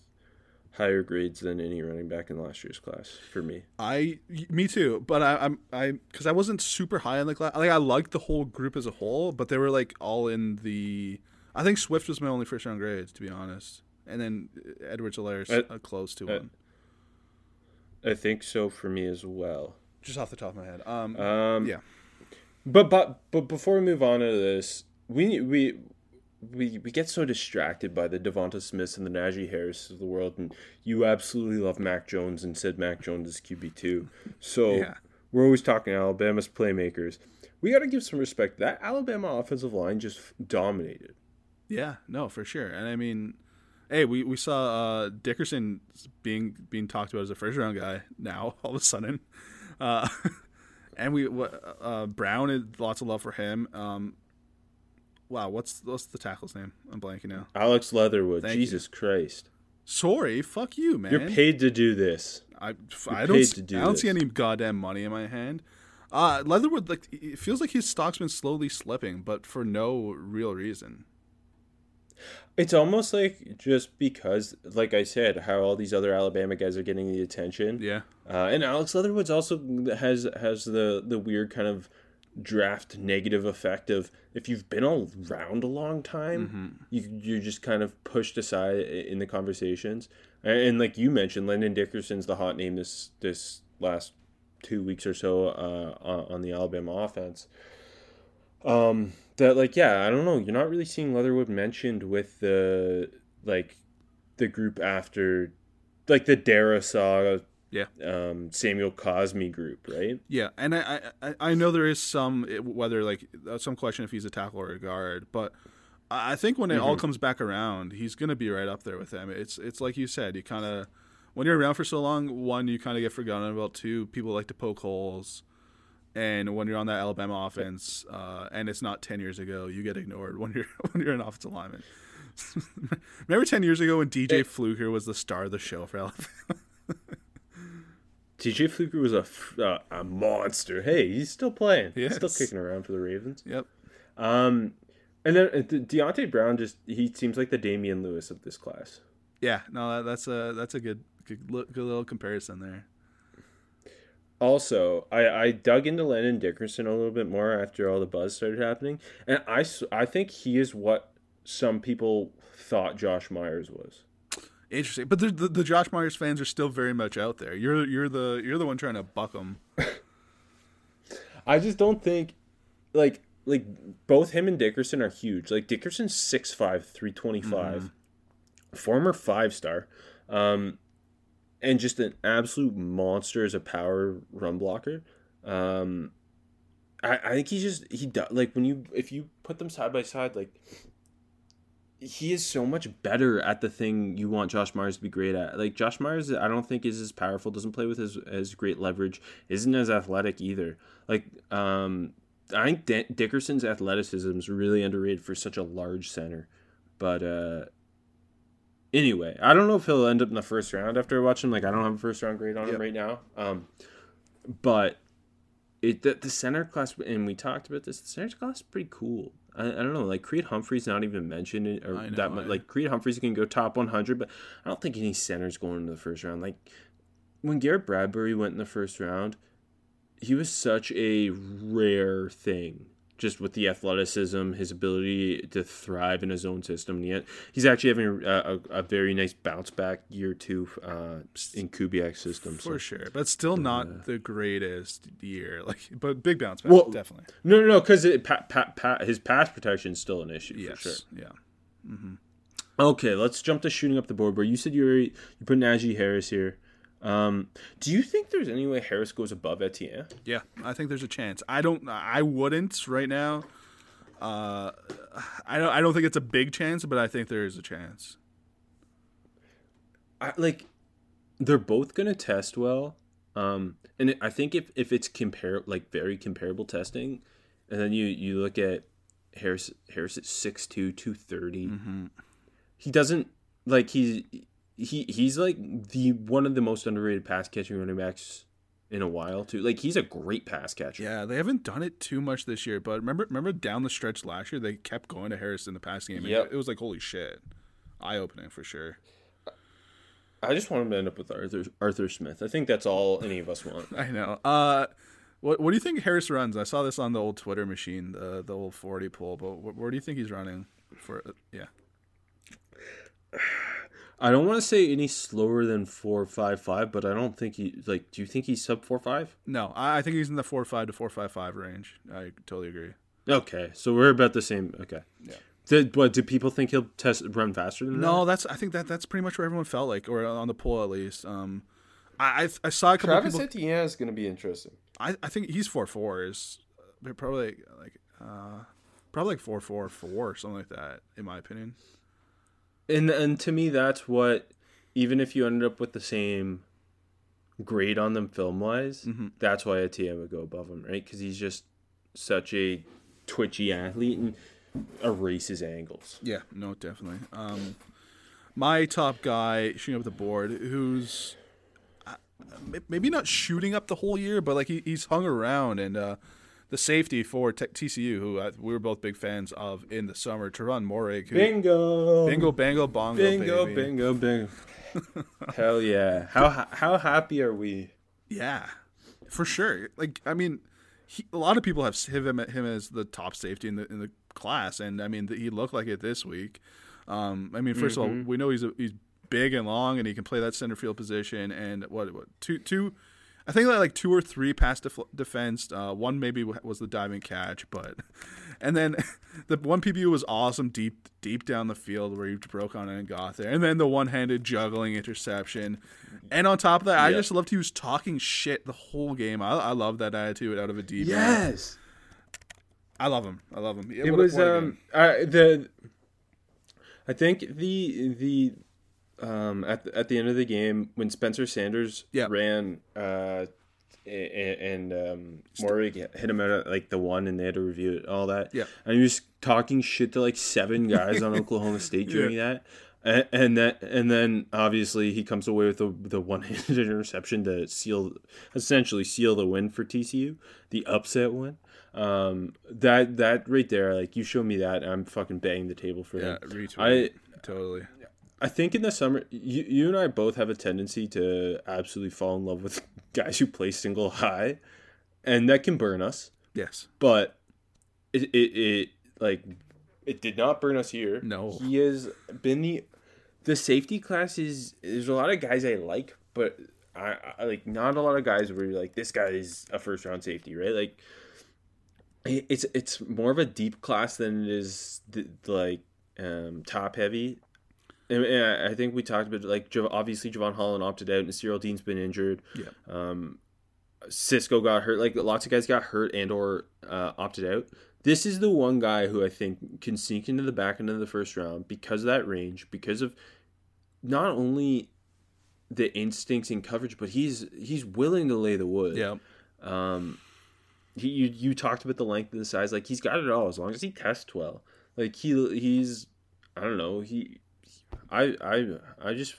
higher grades than any running back in last year's class for me. I me too, but I, I'm I because I wasn't super high on the class. Like I liked the whole group as a whole, but they were like all in the. I think Swift was my only first round grades, to be honest, and then Edwards-Helaire's Uh, uh, close to uh, one, I think so for me as well. just off the top of my head. Um, Um, yeah, But but but before we move on to this, we we we we get so distracted by the Devonta Smiths and the Najee Harris of the world, and you absolutely love Mac Jones and said Mac Jones is QB two. So Yeah. we're always talking Alabama's playmakers. We got to give some respect. That Alabama offensive line just dominated. Yeah, no, for sure. And I mean, hey, we, we saw uh, Dickerson being being talked about as a first round guy now all of a sudden, uh, and we uh, Brown lots of love for him. Um, wow, what's what's the tackle's name? I'm blanking now. Alex Leatherwood, Thank you. Jesus Christ, Sorry, fuck you, man. you're paid to do this. I, I don't paid to do I don't this. see any goddamn money in my hand. Uh, Leatherwood like it feels like his stock's been slowly slipping, but for no real reason. It's almost like just because, like I said, how all these other Alabama guys are getting the attention. Yeah, Uh, and Alex Leatherwood's also has has the the weird kind of draft negative effect of if you've been around a long time, you you're just kind of pushed aside in the conversations. And, and like you mentioned, Landon Dickerson's the hot name this this last two weeks or so uh, on, the Alabama offense. Um, that like yeah, I don't know. You're not really seeing Leatherwood mentioned with the like the group after like the Darrisaw yeah. um, Samuel Cosmi group, right? Yeah, and I, I I know there is some whether like uh, some question if he's a tackle or a guard, but I think when it all comes back around, he's gonna be right up there with them. It's it's like you said, you kind of when you're around for so long, one you kind of get forgotten about. Two people like to poke holes, and when you're on that Alabama offense, uh, and it's not ten years ago, you get ignored when you're when you're an offensive lineman. Remember ten years ago when DJ Fluker was the star of the show for Alabama? TJ Fluker was a uh, a monster. Hey, he's still playing. He's still kicking around for the Ravens. yep. Um, and then uh, De- Deonte Brown just he seems like the Damien Lewis of this class. Yeah, no, that, that's a that's a good good, good little comparison there. Also, I, I dug into Landon Dickerson a little bit more after all the buzz started happening, and I I think he is what some people thought Josh Myers was. Interesting, but the, the, the Josh Myers fans are still very much out there. You're you're the you're the one trying to buck them. I just don't think like like both him and Dickerson are huge. Like Dickerson's 6'5", 325, former five star, um, and just an absolute monster as a power run blocker. Um, I, I think he just he does like when you if you put them side by side like he is so much better at the thing you want Josh Myers to be great at. Like Josh Myers, I don't think is as powerful. Doesn't play with as as great leverage. Isn't as athletic either. Like um, I think D- Dickerson's athleticism is really underrated for such a large center. But uh, anyway, I don't know if he'll end up in the first round after watching. Like I don't have a first round grade on him right now. Um, but it the, the center class and we talked about this. The center class is pretty cool. I, I don't know, like Creed Humphrey's not even mentioned in- or know, that much. I- Like Creed Humphreys can go top 100, but I don't think any centers going into the first round. Like when Garrett Bradbury went in the first round, he was such a rare thing. Just with the athleticism, his ability to thrive in his own system, and yet he's actually having a, a, a very nice bounce back year two uh, in Kubiak's system. So. for sure, but still not the greatest year. Like, but big bounce back, Well, definitely. No, no, no, because pa, pa, pa, his pass protection is still an issue Yes, for sure. yeah. Okay, let's jump to shooting up the board. Where you said you were you put Najee Harris here. Um, do you think there's any way Harris goes above Etienne? Yeah, I think there's a chance. I don't. I wouldn't right now. Uh, I don't. I don't think it's a big chance, but I think there is a chance. I, like, they're both gonna test well. Um, and it, I think if if it's compare like very comparable testing, and then you you look at Harris Harris at 6'2", 230. He doesn't like he's he he's like the one of the most underrated pass catching running backs in a while too. Like he's a great pass catcher. Yeah, they haven't done it too much this year, but remember, remember down the stretch last year, they kept going to Harris in the pass game. Yep. it was like holy shit, eye opening for sure. I just want him to end up with Arthur Arthur Smith. I think that's all any of us want. I know. Uh, what what do you think Harris runs? I saw this on the old Twitter machine, the the old forty poll. But wh- where do you think he's running for? uh, Yeah, I don't want to say any slower than four five five, but I don't think he like. Do you think he's sub four five? no, I, I think he's in the four five to four five five range. I totally agree. Okay, so we're about the same. Okay. Yeah. Did what? Do people think he'll test run faster than No, that? that's I think that that's pretty much where everyone felt like, or on the poll at least. Um, I I, I saw a couple Travis people. Etienne is going to be interesting. I, I think he's four four is uh, probably like uh probably like four four four something like that in my opinion. And and to me, that's what. Even if you ended up with the same grade on them film wise, Mm-hmm. that's why Etienne would go above him, right? Because he's just such a twitchy athlete and erases angles. Yeah, no, definitely. Um, my top guy shooting up the board, who's uh, maybe not shooting up the whole year, but like he, he's hung around and uh, the safety for T- TCU, who uh, we were both big fans of in the summer, Trevon Moehrig, who Bingo! bingo, bango, bongo, Bingo, baby. bingo, bingo. Hell yeah! How how happy are we? Yeah, for sure. Like, I mean, he, a lot of people have him him as the top safety in the in the class, and I mean, he looked like it this week. Um, I mean, 1st of all, we know he's a, he's big and long, and he can play that center field position. And what what two two. I think like two or three pass def- defense. Uh, one maybe was the diving catch, but and then the one PBU was awesome deep deep down the field where he broke on it and got there, and then the one handed juggling interception. And on top of that, I just loved he was talking shit the whole game. I, I love that attitude out of a deep. Yes. I love him. I love him. It was um uh, the I think the the um at the, at the end of the game when Spencer Sanders Yeah. ran uh and um Moehrig hit him out at like the one and they had to review it all that Yeah. and he was talking shit to like seven guys on Oklahoma State during that and, and that and then obviously he comes away with the the one handed interception to seal essentially seal the win for TCU the upset win um that that right there like you show me that I'm fucking banging the table for yeah. I totally. I think in the summer, you, you and I both have a tendency to absolutely fall in love with guys who play single high, and that can burn us. Yes. But it, it, it like it did not burn us here. No. he has been the the safety class is there's a lot of guys I like, but I, I like not a lot of guys where you're like this guy is a first round safety, right? Like it- it's it's more of a deep class than it is the, like um, top heavy. And, and I- think we talked about like obviously Jevon Holland opted out and Cyril Dean's been injured. Yeah. Um, Cisco got hurt. Like lots of guys got hurt and or uh, opted out. this is the one guy who I think can sneak into the back end of the first round because of that range, because of not only the instincts and coverage, but he's he's willing to lay the wood. Yeah. Um, he you, you talked about the length and the size, like he's got it all as long as he tests well. Like he he's I don't know he I I I just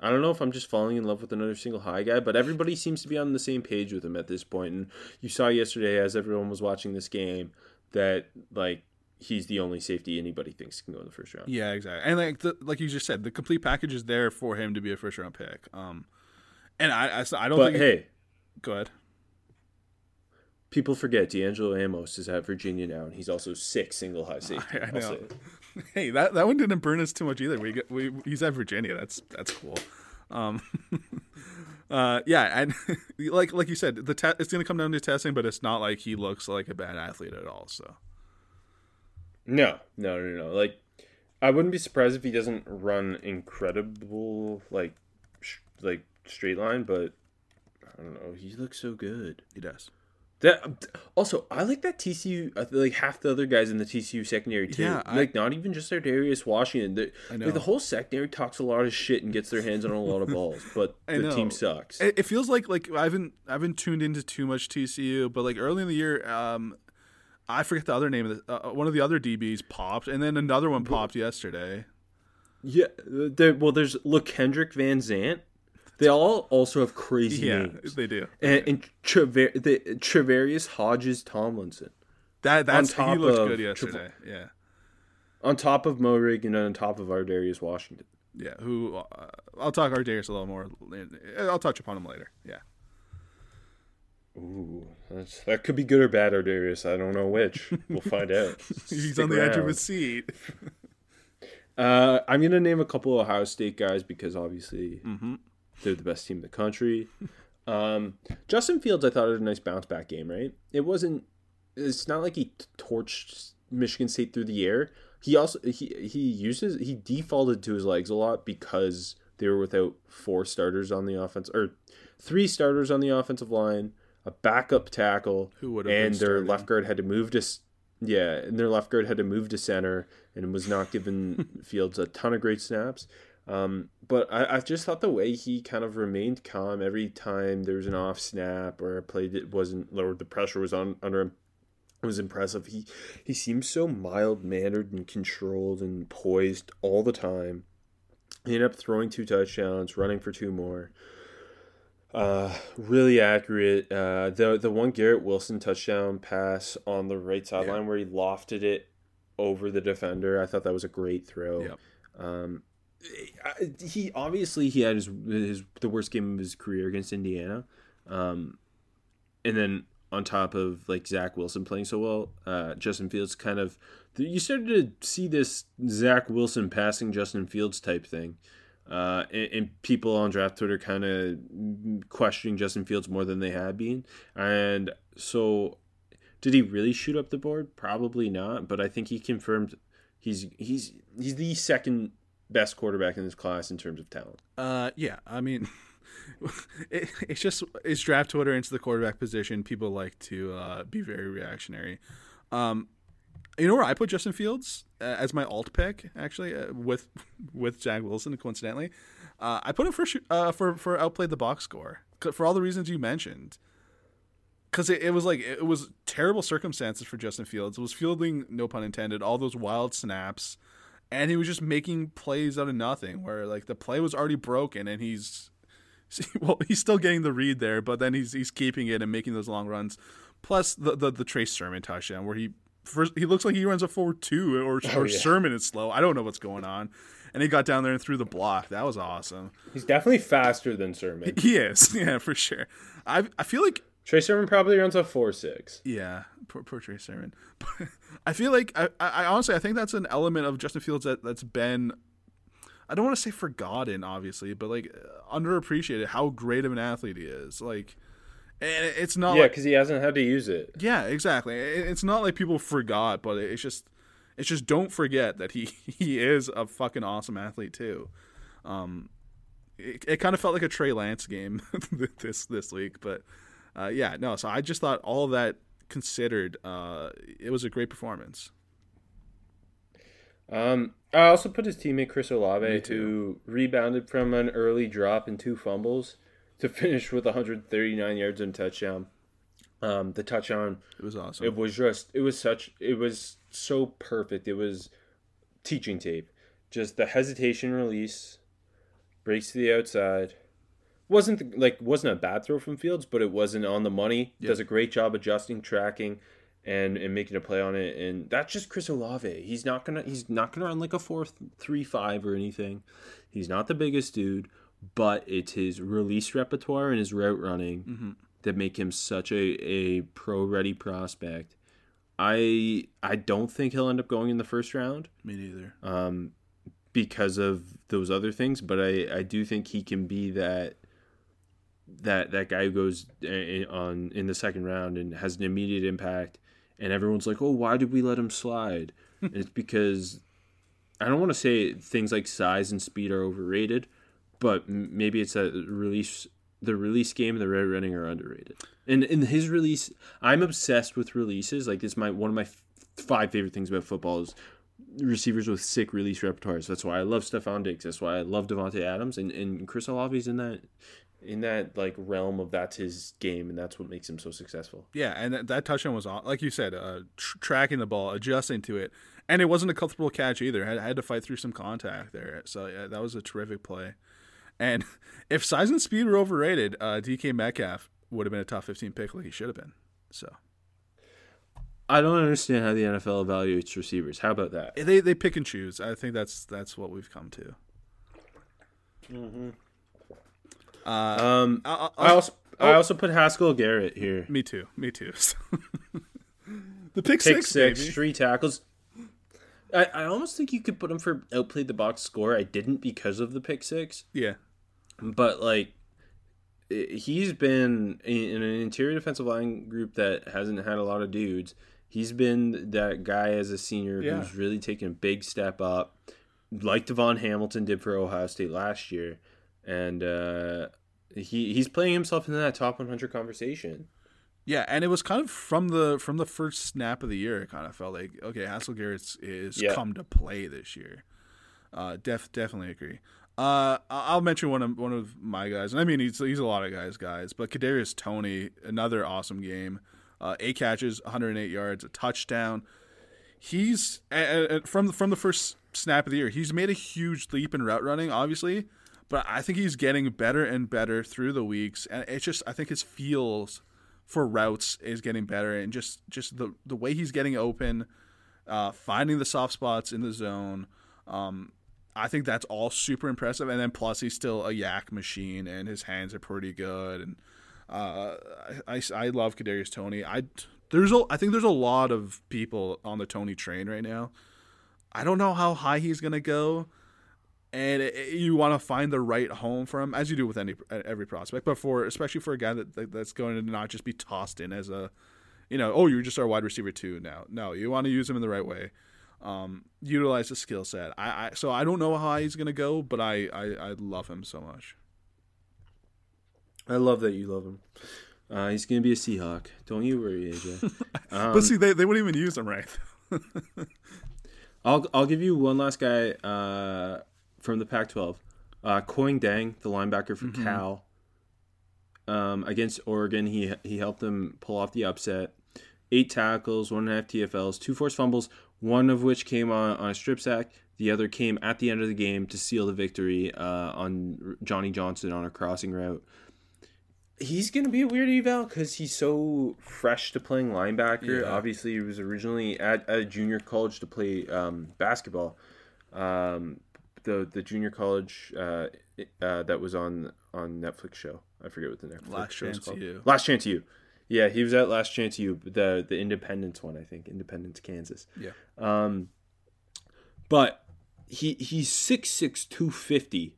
I don't know if I'm just falling in love with another single high guy, but everybody seems to be on the same page with him at this point. And you saw yesterday as everyone was watching this game that like he's the only safety anybody thinks can go in the first round. Yeah, exactly. And like the, like you just said, the complete package is there for him to be a first round pick. Um, and I I, I don't But think. hey, go ahead. people forget D'Angelo Amos is at Virginia now, and he's also six single high safety. I I'll know. Hey, that that one didn't burn us too much either. We we he's at Virginia. That's that's cool. Um, uh, yeah, and like like you said, the te- it's gonna come down to testing, but it's not like he looks like a bad athlete at all. So No, no, no, no. Like, I wouldn't be surprised if he doesn't run incredible, like, sh- like straight line. But I don't know. He looks so good. he does. That also, I like that TCU. Like half the other guys in the TCU secondary too. Yeah, I- like not even just their Darius Washington. The, I know. Like the whole secondary talks a lot of shit and gets their hands on a lot of balls, but I the know. team sucks. It, it feels like like I haven't I haven't tuned into too much TCU, but like early in the year, um, I forget the other name of the uh, one of the other DBs popped, and then another one popped yesterday. Yeah, there. Well, there's La'Kendrick Van Zandt. They all also have crazy Yeah, names. they do. and, and Trever- the, Tre'Vius Hodges-Tomlinson That that's top he looked good yesterday. Yeah. on top of Moehrig and on top of Ardarius Washington. Yeah, who uh, I'll talk Ardarius a little more. I'll touch upon him later. Yeah, Ooh, that's, that could be good or bad, Ardarius. I don't know which. We'll find out. he's Stick on the edge of his seat. Uh, I'm gonna name a couple of Ohio State guys because obviously Mm-hmm. They're the best team in the country. Um, Justin Fields, I thought it was a nice bounce back game. Right? It wasn't. It's not like he torched Michigan State through the air. He also he he uses he defaulted to his legs a lot because they were without four starters on the offense or three starters on the offensive line, a backup tackle, Who would and their left guard had to move to yeah, and their left guard had to move to center and was not given Fields a ton of great snaps. Um, but I, I just thought the way he kind of remained calm every time there was an off snap or a play that wasn't or the pressure was on under him was impressive. He he seems so mild mannered and controlled and poised all the time. He ended up throwing two touchdowns, running for two more. Uh, really accurate. Uh, the the one Garrett Wilson touchdown pass on the right sideline where he lofted it over the defender. I thought that was a great throw. Um, he obviously he had his his the worst game of his career against Indiana. Um, and then on top of like Zach Wilson playing so well, uh, Justin Fields kind of you started to see this Zach Wilson passing Justin Fields type thing. Uh, and, and people on draft Twitter kind of questioning Justin Fields more than they had been. And so, did he really shoot up the board? Probably not. But I think he confirmed he's he's he's the second best quarterback in this class in terms of talent. Uh, yeah, I mean, it, it's just it's draft Twitter into the quarterback position. People like to uh, be very reactionary. Um, you know where I put Justin Fields uh, as my alt pick actually uh, with with Jack Wilson coincidentally. Uh, I put him for uh, for for outplayed the box score for all the reasons you mentioned. Because it, it was like it was terrible circumstances for Justin Fields. It was fielding, no pun intended, all those wild snaps and he was just making plays out of nothing where like the play was already broken and he's well he's still getting the read there but then he's he's keeping it and making those long runs. Plus the the, the Trace Sermon touchdown where he first he looks like he runs a 4-2 or, or Oh, yeah. Sermon is slow. I don't know what's going on. And he got down there and threw the block. That was awesome. He's definitely faster than Sermon. he is. Yeah for sure. I I feel like Trey Sermon probably runs a four six. Yeah, poor, poor Trey Sermon. I feel like I, I, honestly I think that's an element of Justin Fields that that's been I don't want to say forgotten, obviously, but like uh, underappreciated how great of an athlete he is. Like, and it's not Yeah, like because he hasn't had to use it. yeah, exactly. It's not like people forgot, but it's just it's just don't forget that he he is a fucking awesome athlete too. Um, it, it kind of felt like a Trey Lance game this this week, but uh, yeah, no. So I just thought all that considered, uh, it was a great performance. Um, I also put his teammate Chris Olave, who rebounded from an early drop and two fumbles to finish with 139 yards and touchdown. Um, the touchdown It was awesome. It was just it was such it was so perfect. It was teaching tape. Just the hesitation release, breaks to the outside. Wasn't like wasn't a bad throw from Fields, but it wasn't on the money. Yeah. Does a great job adjusting, tracking, and and making a play on it. And that's just Chris Olave. He's not gonna he's not gonna run like a four three five or anything. He's not the biggest dude, but it's his release repertoire and his route running Mhm. that make him such a, a pro ready prospect. I I don't think he'll end up going in the first round Me neither. um, because of those other things, but I, I do think he can be that that that guy who goes in, on in the second round and has an immediate impact, and everyone's like, oh, why did we let him slide? and it's because I don't want to say things like size and speed are overrated, but maybe it's that release the release game and the red running are underrated. And in his release, I'm obsessed with releases. Like this, my one of my f- five favorite things about football is receivers with sick release repertoires. That's why I love Stefon Diggs. That's why I love Davante Adams and and Chris Olave's in that in that like realm of that's his game and that's what makes him so successful. Yeah, and that, that touchdown was aw- like you said, uh, tr- tracking the ball, adjusting to it, and it wasn't a comfortable catch either. I had, I had to fight through some contact there, so yeah, that was a terrific play. And if size and speed were overrated, uh, DK Metcalf would have been a top fifteen pick like he should have been. So I don't understand how the NFL evaluates receivers. How about that? they they pick and choose. I think that's that's what we've come to. Uh, Um, I, I, I also I oh. also put Haskell Garrett here. me too, me too. the pick, Pick six, six, baby. three tackles. I, I almost think you could put him for outplayed the box score. I didn't because of the pick six. Yeah, but like he's been in in an interior defensive line group that hasn't had a lot of dudes. He's been that guy as a senior Yeah. who's really taken a big step up, like DaVon Hamilton did for Ohio State last year, and uh, he he's playing himself into that top 100 conversation. Yeah, and it was kind of from the from the first snap of the year. It kind of felt like okay, Haskell Garrett's is Yeah. come to play this year. Uh, def definitely agree. Uh, I'll mention one of one of my guys, and I mean he's he's a lot of guys, guys, but Kadarius Toney, another awesome game. Uh, eight catches, 108 yards, a touchdown. He's a- from from the first snap of the year. He's made a huge leap in route running, obviously, but I think he's getting better and better through the weeks, and it's just I think his feels for routes is getting better, and just just the the way he's getting open, uh, finding the soft spots in the zone. Um, I think that's all super impressive, and then plus he's still a yak machine, and his hands are pretty good, and uh, I, I, I love Kadarius Toney. I there's a I think there's a lot of people on the Toney train right now. I don't know how high he's gonna go, and it, it- you want to find the right home for him, as you do with any every prospect. But for especially for a guy that, that that's going to not just be tossed in as a, you know, oh you're just our wide receiver too now. No, you want to use him in the right way. Um, utilize the skill set. I, I so I don't know how he's gonna go, but I, I I love him so much. I love that you love him. Uh, he's gonna be a Seahawk. Don't you worry, AJ. Um, but see, they, they wouldn't even use him right. I'll I'll give you one last guy uh, from the Pac-12. Uh, Kuony Deng, the linebacker for Cal, um, against Oregon. He he helped them pull off the upset. Eight tackles, one and a half TFLs, two forced fumbles, one of which came on, on a strip sack. The other came at the end of the game to seal the victory uh, on Johnny Johnson on a crossing route. He's going to be a weird eval because he's so fresh to playing linebacker. Yeah. Obviously, he was originally at, at a junior college to play um, basketball. Um, the the junior college uh, uh, that was on on Netflix show. I forget what the Netflix Last show is Chance called. U. Last Chance U. Yeah, he was at Last Chance U, the the Independence one, I think, Independence, Kansas. Yeah. Um, but he he's six six two fifty,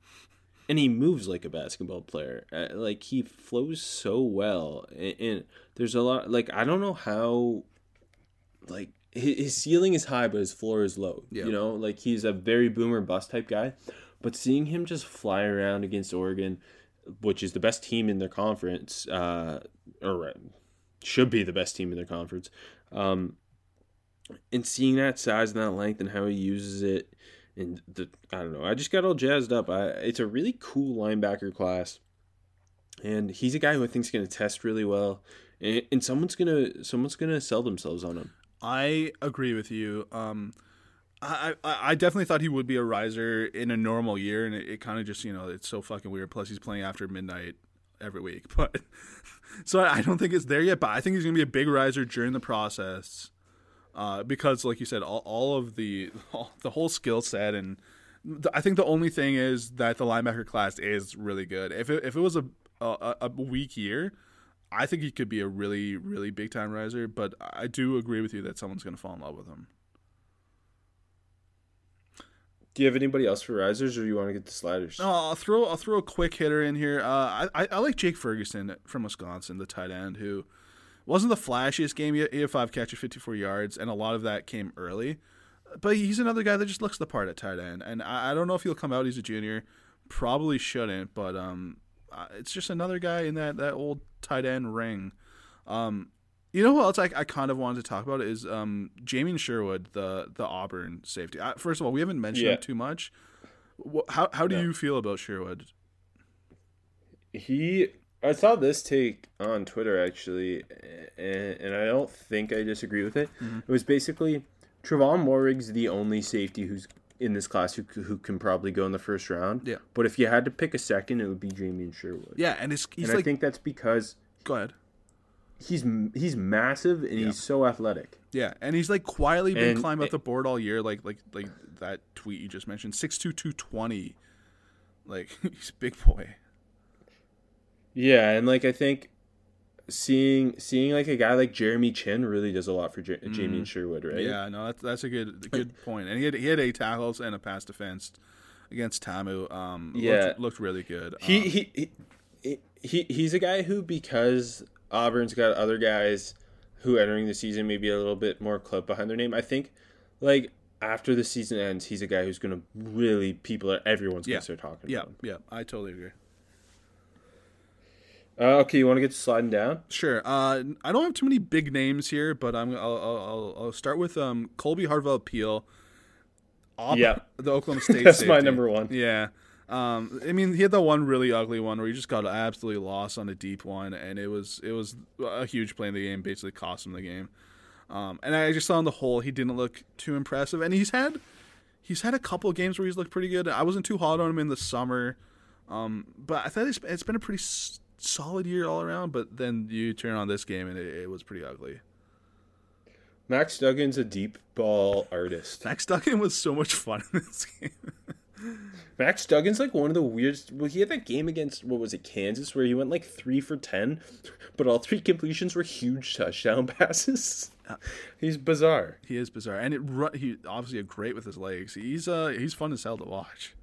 and he moves like a basketball player. Uh, like he flows so well, and, and there's a lot. Like I don't know how, like his, his ceiling is high, but his floor is low. Yeah. You know, like he's a very boomer bust type guy. But seeing him just fly around against Oregon, which is the best team in their conference, uh, or uh, should be the best team in their conference. Um, and seeing that size and that length and how he uses it, and the I don't know, I just got all jazzed up. I it's a really cool linebacker class, and he's a guy who I think is going to test really well, and, and someone's gonna someone's gonna sell themselves on him. I agree with you. Um, I, I, I definitely thought he would be a riser in a normal year, and it, it kind of just you know it's so fucking weird. Plus, he's playing after midnight every week, but so I, I don't think it's there yet. But I think he's gonna be a big riser during the process, uh, because like you said, all, all of the all, the whole skill set and the, I think the only thing is that the linebacker class is really good. If it, if it was a, a a weak year, I think he could be a really really big time riser. But I do agree with you that someone's gonna fall in love with him. Do you have anybody else for risers, or you want to get the sliders? No, I'll throw I'll throw a quick hitter in here. Uh, I I like Jake Ferguson from Wisconsin, the tight end, who wasn't the flashiest game. He had five catches, fifty four yards, and a lot of that came early. But he's another guy that just looks the part at tight end, and I, I don't know if he'll come out. He's a junior, probably shouldn't, but um, it's just another guy in that that old tight end ring. Um, you know who else I, I kind of wanted to talk about is um, Jamien Sherwood, the the Auburn safety. I, first of all, we haven't mentioned Yeah. him too much. How how do No. you feel about Sherwood? He, I saw this take on Twitter actually, and, and I don't think I disagree with it. Mm-hmm. It was basically Trevon Moehrig's the only safety who's in this class who, who can probably go in the first round. Yeah. But if you had to pick a second, it would be Jamien Sherwood. Yeah, and it's, he's and like I think that's because go ahead. he's he's massive and he's so athletic. Yeah, and he's like quietly been And- climbing up the board all year, like like like that tweet you just mentioned, six two two twenty. Like he's a big boy. Yeah, and like I think seeing seeing like a guy like Jeremy Chinn really does a lot for J- Jamien Sherwood, right? Mm-hmm. Yeah, no, that's that's a good good point. And he had he had eight tackles and a pass defense against Tamu. Um, Yeah. looked, looked really good. He, Um, he he he he's a guy who because Auburn's got other guys who entering the season maybe a little bit more club behind their name. I think like after the season ends, he's a guy who's gonna really people are everyone's Yeah. start talking. yeah, yeah, I totally agree. Uh, okay, you want to get sliding down? Sure. Uh, I don't have too many big names here, but I'm I'll I'll, I'll, start with um Kolby Harvell-Peel. Yeah. the Oklahoma State. That's my number one. Yeah. Um, I mean, he had that one really ugly one where he just got absolutely lost on a deep one, and it was it was a huge play in the game, basically cost him the game. Um, and I just saw on the whole he didn't look too impressive, and he's had he's had a couple of games where he's looked pretty good. I wasn't too hot on him in the summer, um, but I thought it's, it's been a pretty s- solid year all around. But then you turn on this game and it, it was pretty ugly. Max Duggan's a deep ball artist. Max Duggan was so much fun in this game. Max Duggan's like one of the weirdest. Well, he had that game against what was it, Kansas, where he went like three for ten, but all three completions were huge touchdown passes. He's bizarre. He is bizarre, and it he obviously great with his legs. He's uh he's fun as hell to watch.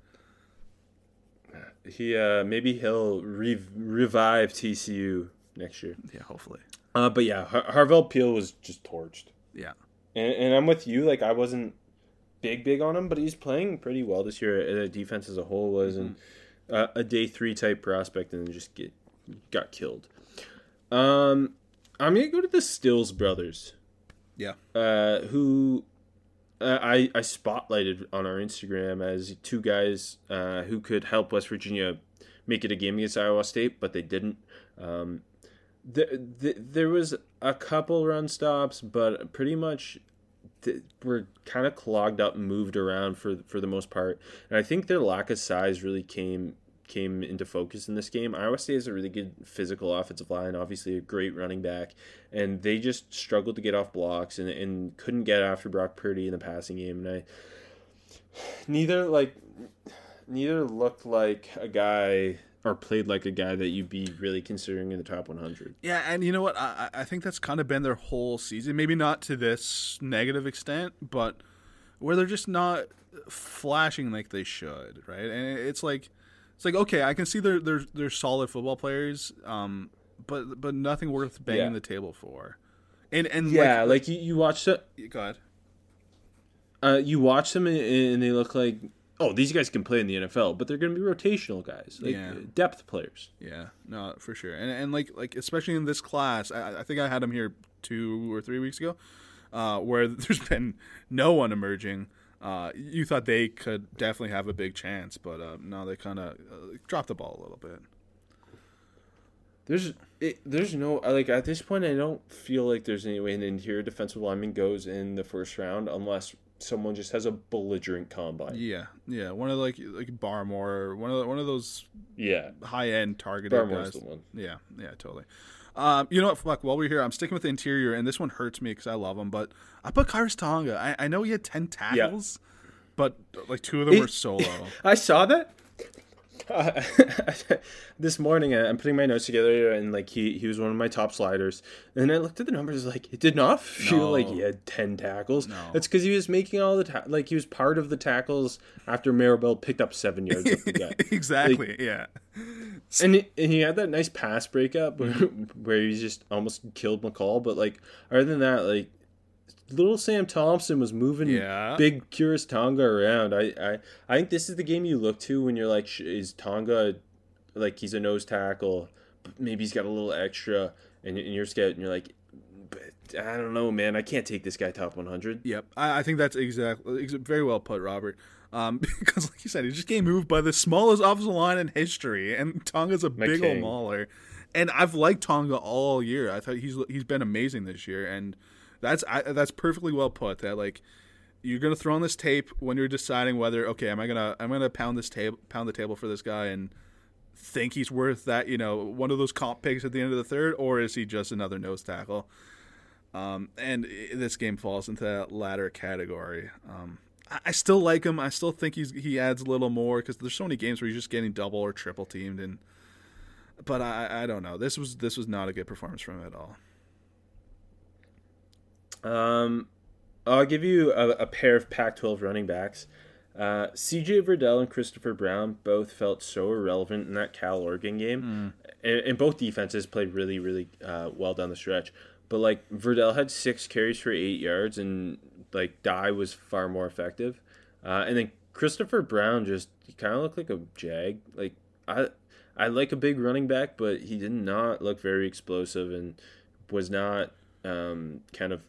He uh maybe he'll re- revive TCU next year. Yeah, hopefully. Uh, but yeah, Har- Harvell Peel was just torched, Yeah, and, and I'm with you. Like I wasn't big big on him, but he's playing pretty well this year. The defense as a whole was, and uh, a day three type prospect, and then just get got killed. Um, I'm gonna go to the Stills brothers. yeah, uh, who uh, I I spotlighted on our Instagram as two guys uh, who could help West Virginia make it a game against Iowa State, but they didn't. Um, the, the, there was a couple run stops, but pretty much th- were kind of clogged up moved around for for the most part. And I think their lack of size really came came into focus in this game. Iowa State has a really good physical offensive line, obviously a great running back, and they just struggled to get off blocks and, and couldn't get after Brock Purdy in the passing game. And I neither like neither looked like a guy or played like a guy that you'd be really considering in the top 100. yeah. And you know what? I I I think that's kind of been their whole season. Maybe not to this negative extent, but where they're just not flashing like they should, right? And it's like it's like okay, I can see they're they're they're solid football players, um, but but nothing worth banging Yeah. the table for. And and Yeah, like, like, you, you watch the, go ahead. uh, you watch them and, and they look like oh, these guys can play in the NFL, but they're going to be rotational guys, like Yeah. depth players. Yeah, no, for sure, and and like like especially in this class, I, I think I had them here two or three weeks ago, uh, where there's been no one emerging. Uh, you thought they could definitely have a big chance, but uh, no, they kind of uh, dropped the ball a little bit. There's it, there's no like at this point I don't feel like there's any way an interior defensive lineman goes in the first round unless someone just has a belligerent combine. Yeah, yeah, one of the, like like Barmore, one of the, one of those Yeah, high end targeted Barmore's guys. the one. Yeah, yeah, totally. Um, you know what? Fuck. While we're here, I'm sticking with the interior, and this one hurts me because I love him. But I put Khyiris Tonga. I, I know he had ten tackles, but like two of them It- were solo. I saw that. Uh, this morning, uh, I'm putting my notes together, and like he, he was one of my top sliders. And I looked at the numbers, like it did not feel No. like he had ten tackles. No. It's because he was making all the ta- like he was part of the tackles after Marable picked up seven yards of the guy. exactly. yeah. And he, and he had that nice pass breakup where, where he just almost killed McCall. But like other than that, like little Sam Thompson was moving Yeah. big Khyiris Tonga around. I, I I think this is the game you look to when you're like, is Tonga like he's a nose tackle, but maybe he's got a little extra, and, and you're scared, and you're like, but I don't know, man. I can't take this guy top 100. Yep. I, I think that's exactly ex- very well put, Robert. Um, because like you said, he just getting moved by the smallest offensive line in history, and Tonga's a big old mauler. And I've liked Tonga all year. I thought he's he's been amazing this year, and that's I, that's perfectly well put. That like you're gonna throw on this tape when you're deciding whether okay, am I gonna I'm gonna pound this table pound the table for this guy and think he's worth that you know one of those comp picks at the end of the third, or is he just another nose tackle? Um, and this game falls into that latter category. Um, I, I still like him. I still think he's he adds a little more because there's so many games where he's just getting double or triple teamed, and but I I don't know. This was this was not a good performance from him at all. Um, I'll give you a, a pair of Pac-12 running backs. Uh, CJ Verdell and Christopher Brown both felt so irrelevant in that Cal Oregon game, and, and both defenses played really, really uh, well down the stretch. But like Verdell had six carries for eight yards, and like Dye was far more effective. Uh, and then Christopher Brown just kind of looked like a jag. Like I, I like a big running back, but he did not look very explosive and was not um, kind of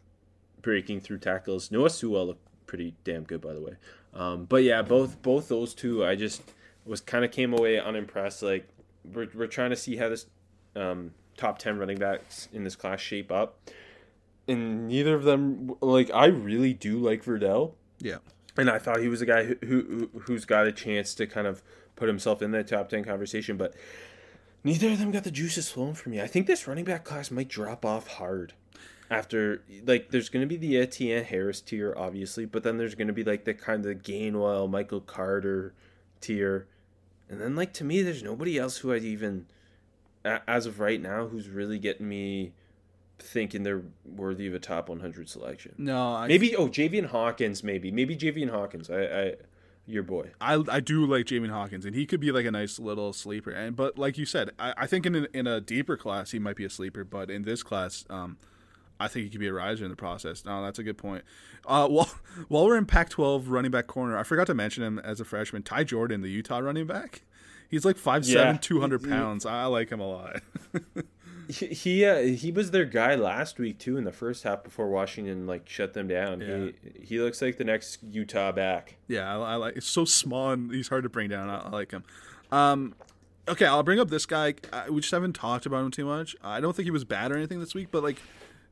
breaking through tackles. Noah Sewell looked pretty damn good, by the way. Um, but yeah, both both those two, I just was kind of came away unimpressed. Like we're we're trying to see how this um, top ten running backs in this class shape up, and neither of them like I really do like Verdell, Yeah. and I thought he was a guy who, who who's got a chance to kind of put himself in that top ten conversation, but. Neither of them got the juices flowing for me. I think this running back class might drop off hard after like there's going to be the Etienne Harris tier obviously, but then there's going to be like the kind of Gainwell, Michael Carter tier. And then like to me there's nobody else who I'd even as of right now who's really getting me thinking they're worthy of a top 100 selection. No, I, Maybe oh Javian Hawkins maybe. Maybe Javian Hawkins. I I your boy. I I do like Jamie Hawkins, and he could be like a nice little sleeper. And but like you said, I, I think in a, in a deeper class he might be a sleeper, but in this class, um, I think he could be a riser in the process. No, that's a good point. Uh, while while we're in Pac-12 running back corner, I forgot to mention him as a freshman. Ty Jordan, the Utah running back, he's like five seven, Yeah. two hundred pounds. I like him a lot. He he, uh, he was their guy last week too in the first half before Washington like shut them down. He he looks like the next Utah back. Yeah, I, I like. It's so small and he's hard to bring down. I, I like him. Um, okay, I'll bring up this guy. I, we just haven't talked about him too much. I don't think he was bad or anything this week, but like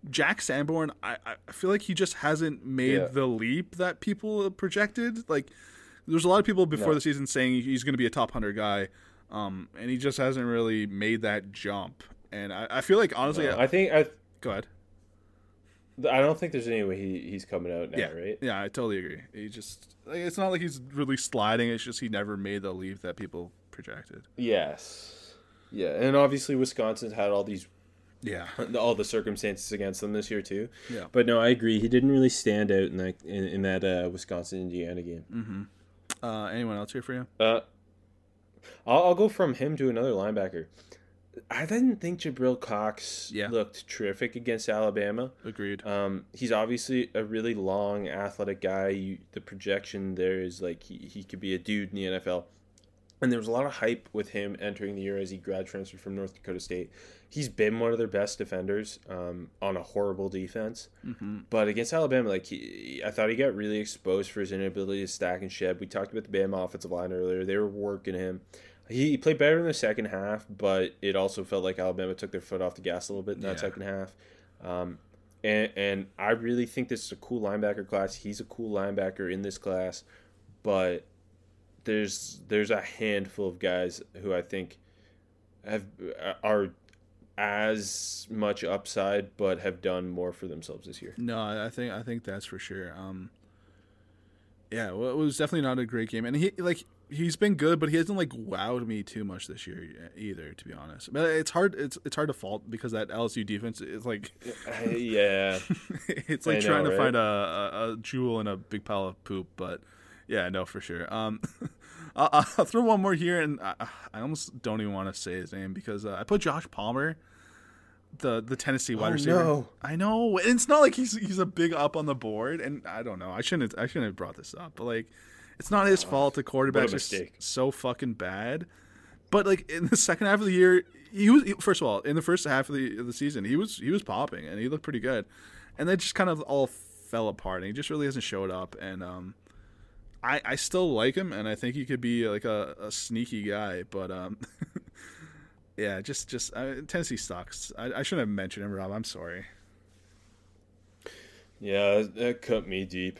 Jack Sanborn, I, I feel like he just hasn't made Yeah. the leap that people projected. Like, there's a lot of people before No. the season saying he's going to be a top hundred guy, um, and he just hasn't really made that jump. And I, I feel like honestly, I think I go ahead. I don't think there's any way he, he's coming out now, Yeah, right? yeah, I totally agree. He just like, it's not like he's really sliding. It's just he never made the leap that people projected. Yes. Yeah, and obviously Wisconsin's had all these Yeah, all the circumstances against them this year too. Yeah. But no, I agree. He didn't really stand out in that in, in that uh, Wisconsin Indiana game. Uh, anyone else here for you? Uh, I'll, I'll go from him to another linebacker. I didn't think Jabril Cox Yeah. looked terrific against Alabama. Agreed. Um, he's obviously a really long, athletic guy. You, the projection there is like he, he could be a dude in the NFL. And there was a lot of hype with him entering the year as he grad transferred from North Dakota State. He's been one of their best defenders um, on a horrible defense. But against Alabama, like he, I thought he got really exposed for his inability to stack and shed. We talked about the Bama offensive line earlier; they were working him. He played better in the second half, but it also felt like Alabama took their foot off the gas a little bit in that Yeah. second half. Um, and and I really think this is a cool linebacker class. He's a cool linebacker in this class, but there's there's a handful of guys who I think have are as much upside, but have done more for themselves this year. No, I I think I think that's for sure. Um, yeah, well, it was definitely not a great game, and he like he's been good, but he hasn't like wowed me too much this year either, to be honest. But it's hard it's it's hard to fault because that LSU defense is like yeah, it's I like know, trying to right? find a, a, a jewel in a big pile of poop. But yeah, no, for sure. Um, I'll, I'll throw one more here, and I, I almost don't even want to say his name because uh, I put Josh Palmer, the the Tennessee wide Oh, receiver. no. I know and it's not like he's he's a big up on the board, and I don't know. I shouldn't I shouldn't have brought this up, but like. It's not his fault. The quarterback's just mistake. so fucking bad. But like in the second half of the year, he was he- first of all in the first half of the of the season he was he was popping and he looked pretty good, and then just kind of all fell apart and he just really hasn't showed up. And um, I I still like him and I think he could be like a, a sneaky guy, but um, yeah, just just uh, Tennessee sucks. I, I shouldn't have mentioned him, Rob. I'm sorry. yeah, that cut me deep.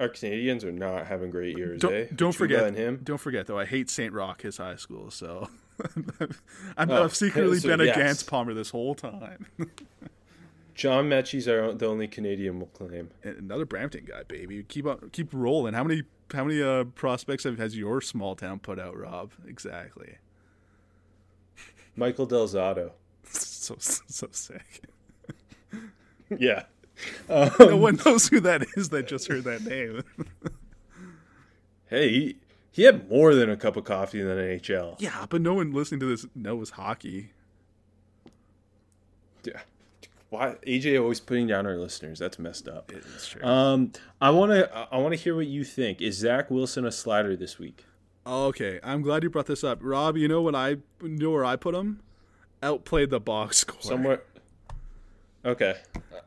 Our Canadians are not having great years. Don't eh? don't forget him. Don't forget though. I hate Saint Roch, his high school. So I'm, Oh, I've secretly so been yes. against Palmer this whole time. John Metchie's our the only Canadian we'll claim. Another Brampton guy, baby. Keep on, keep rolling. How many how many uh, prospects have, has your small town put out, Rob? Exactly. Michael Del Zotto. So so sick. yeah. no one knows who that is that just heard that name. Hey, he, he had more than a cup of coffee in the NHL. yeah, but no one listening to this knows hockey. Yeah. Why AJ always putting down our listeners? That's messed up. It's true. Um, I want to I want to hear what you think. Is Zach Wilson a slider this week? Okay, I'm glad you brought this up, Rob. You know what I you know where I put him? Outplayed the box score. Somewhere. Okay,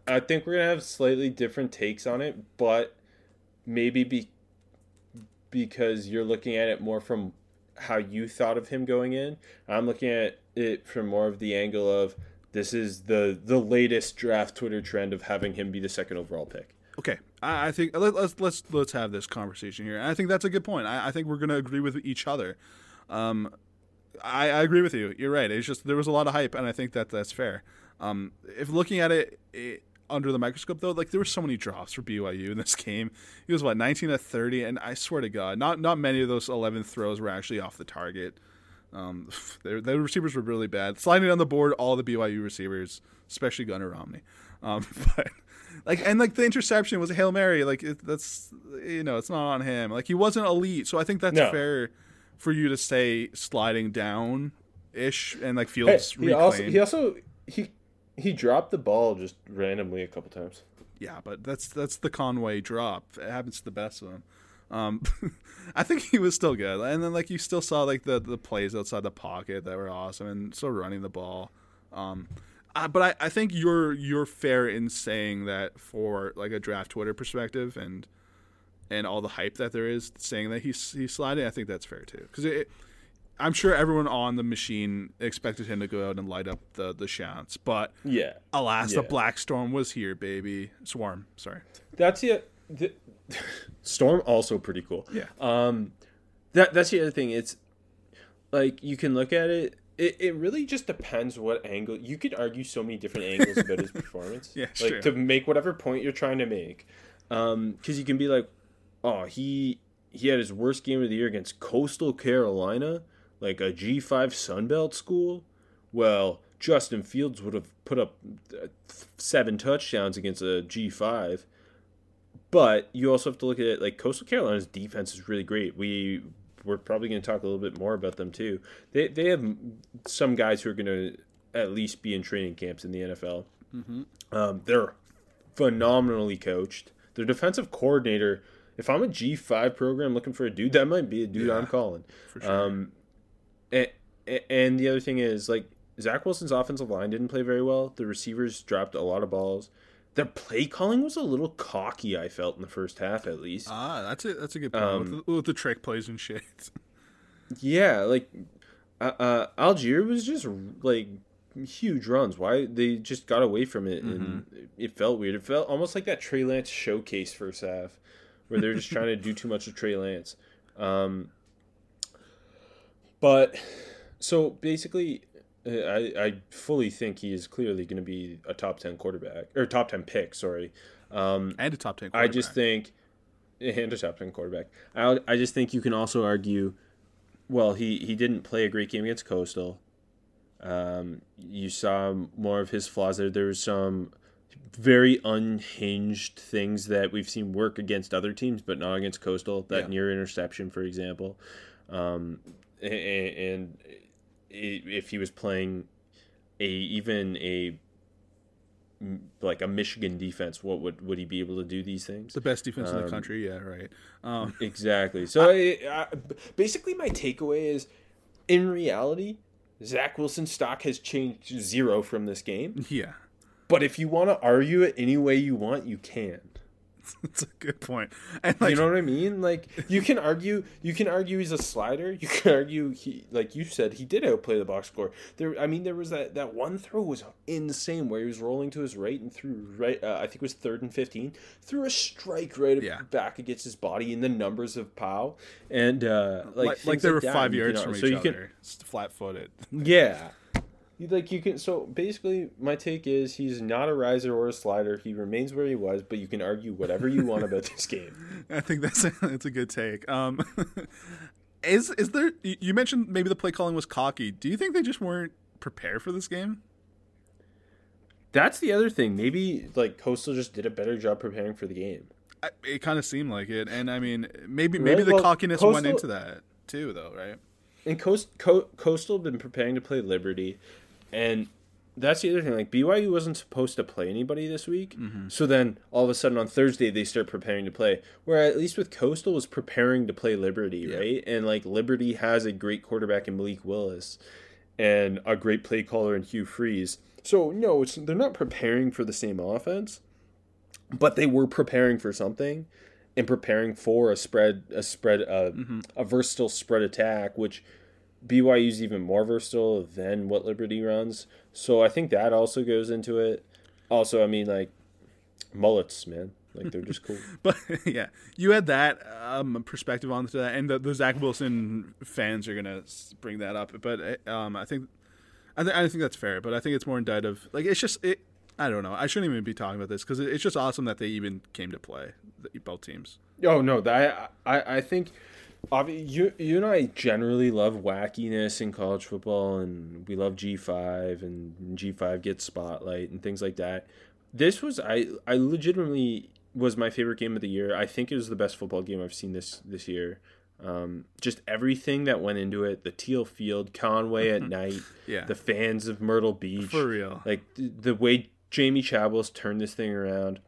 I think we're gonna have slightly different takes on it, but maybe be because you're looking at it more from how you thought of him going in. I'm looking at it from more of the angle of this is the the latest draft Twitter trend of having him be the second overall pick. Okay, I, I think let, let's let's let's have this conversation here. And I think that's a good point. I, I think we're going to agree with each other. Um, I, I agree with you. You're right. It's just there was a lot of hype, and I think that that's fair. Um, if looking at it, it under the microscope, though, like there were so many drops for BYU in this game. He was what 19 to 30, and I swear to God, not not many of those 11 throws were actually off the target. Um, the, receivers were really bad. Sliding on the board, all the BYU receivers, especially Gunnar Romney. Um, but like, and like the interception was a hail mary. Like it, that's you know, it's not on him. Like he wasn't elite, so I think that's No. fair for you to say sliding down ish and like Hey, Fields he also he also he he dropped the ball just randomly a couple times. Yeah, but that's that's the Conway drop. It happens to the best of them. Um, I think he was still good, and then like you still saw like the the plays outside the pocket that were awesome, and still running the ball. Um, uh, but I, I think you're you're fair in saying that for like a draft Twitter perspective and and all the hype that there is saying that he's he's sliding. I think that's fair too because it. I'm sure everyone on the machine expected him to go out and light up the the shots, but Yeah, alas, the black storm was here, baby. Swarm, sorry. that's it. The, Storm also pretty cool. Yeah. Um, that that's the other thing. It's like you can look at it. It, it really just depends what angle. You could argue so many different angles about his performance. Yeah, like true. to make whatever point you're trying to make. Um, because you can be like, oh, he he had his worst game of the year against Coastal Carolina, like a G five Sunbelt school. Well, Justin Fields would have put up uh, seven touchdowns against a G five. But you also have to look at it like Coastal Carolina's defense is really great. We we're probably going to talk a little bit more about them too. They they have some guys who are going to at least be in training camps in the NFL. Mm-hmm. Um, they're phenomenally coached. Their defensive coordinator. If I'm a G five program looking for a dude, that might be a dude Yeah, I'm calling. for sure. Um, and, and the other thing is like Zach Wilson's offensive line didn't play very well. The receivers dropped a lot of balls. Their play calling was a little cocky. I felt in the first half, at least. ah, that's a that's a good point Um, with, the, with the trick plays and shit. Yeah, like uh, uh, Allgeier was just like huge runs. Why they just got away from it, and it felt weird. It felt almost like that Trey Lance showcase first half, where they're just trying to do too much of Trey Lance. Um, but so basically, I I fully think he is clearly going to be a top ten quarterback or top ten pick. Sorry. Um, and a top ten. I just think and a top ten quarterback. I I just think you can also argue, well, he he didn't play a great game against Coastal. Um, you saw more of his flaws there. There was some very unhinged things that we've seen work against other teams, but not against Coastal. That Yeah. near interception, for example, um, and i- if he was playing a even a like a Michigan defense, what would would he be able to do these things? the best defense in the um, country. Yeah, right. Um, Exactly. So I, I, basically, my takeaway is, in reality, Zach Wilson's stock has changed zero from this game. yeah, But if you want to argue it any way you want, you can. that's a good point. And like, you know what I mean? Like you can argue, you can argue he's a slider. You can argue he, like you said, he did outplay the box score. There, I mean, there was that that one throw was insane where he was rolling to his right and threw right. Uh, I think it was third and fifteen. Threw a strike right Yeah. back against his body in the numbers of Pow, and uh, like like, like they were five you yards ar- from so each you other, can flat footed. yeah. You- Like you can so basically my take is he's not a riser or a slider. He remains where he was, but you can argue whatever you want about this game. I think that's a, that's a good take. Um, is is there? you- mentioned maybe the play calling was cocky. Do you think they just weren't prepared for this game? That's the other thing. Maybe like Coastal just did a better job preparing for the game. I, it kind of seemed like it, and I mean, maybe maybe Right, the well, cockiness went into that too, though, right? And Coast, Co- Coastal been preparing to play Liberty, and that's the other thing. Like BYU wasn't supposed to play anybody this week, so then all of a sudden on Thursday they start preparing to play. Where at least with Coastal was preparing to play Liberty, right? And like Liberty has a great quarterback in Malik Willis, and a great play caller in Hugh Freeze. So no, it's they're not preparing for the same offense, but they were preparing for something and preparing for a spread a spread uh, a versatile spread attack which BYU's even more versatile than what Liberty runs so I think that also goes into it also I mean like mullets man like they're just cool But yeah, you had that um, perspective onto that, and the, the Zach Wilson fans are gonna bring that up. But uh, um, I think, I, th- I think that's fair. But I think it's more indicative. Like it's just it. I don't know. I shouldn't even be talking about this because it, it's just awesome that they even came to play the, both teams. oh no that I I think you you and I generally love wackiness in college football and we love G5 and G5 gets spotlight and things like that this was I I legitimately was my favorite game of the year. I think it was the best football game I've seen this this year. Um, just everything that went into it, the teal field, Conway at night, Yeah. the fans of Myrtle Beach, For real. like th- the way Jamie Chadwell turned this thing around,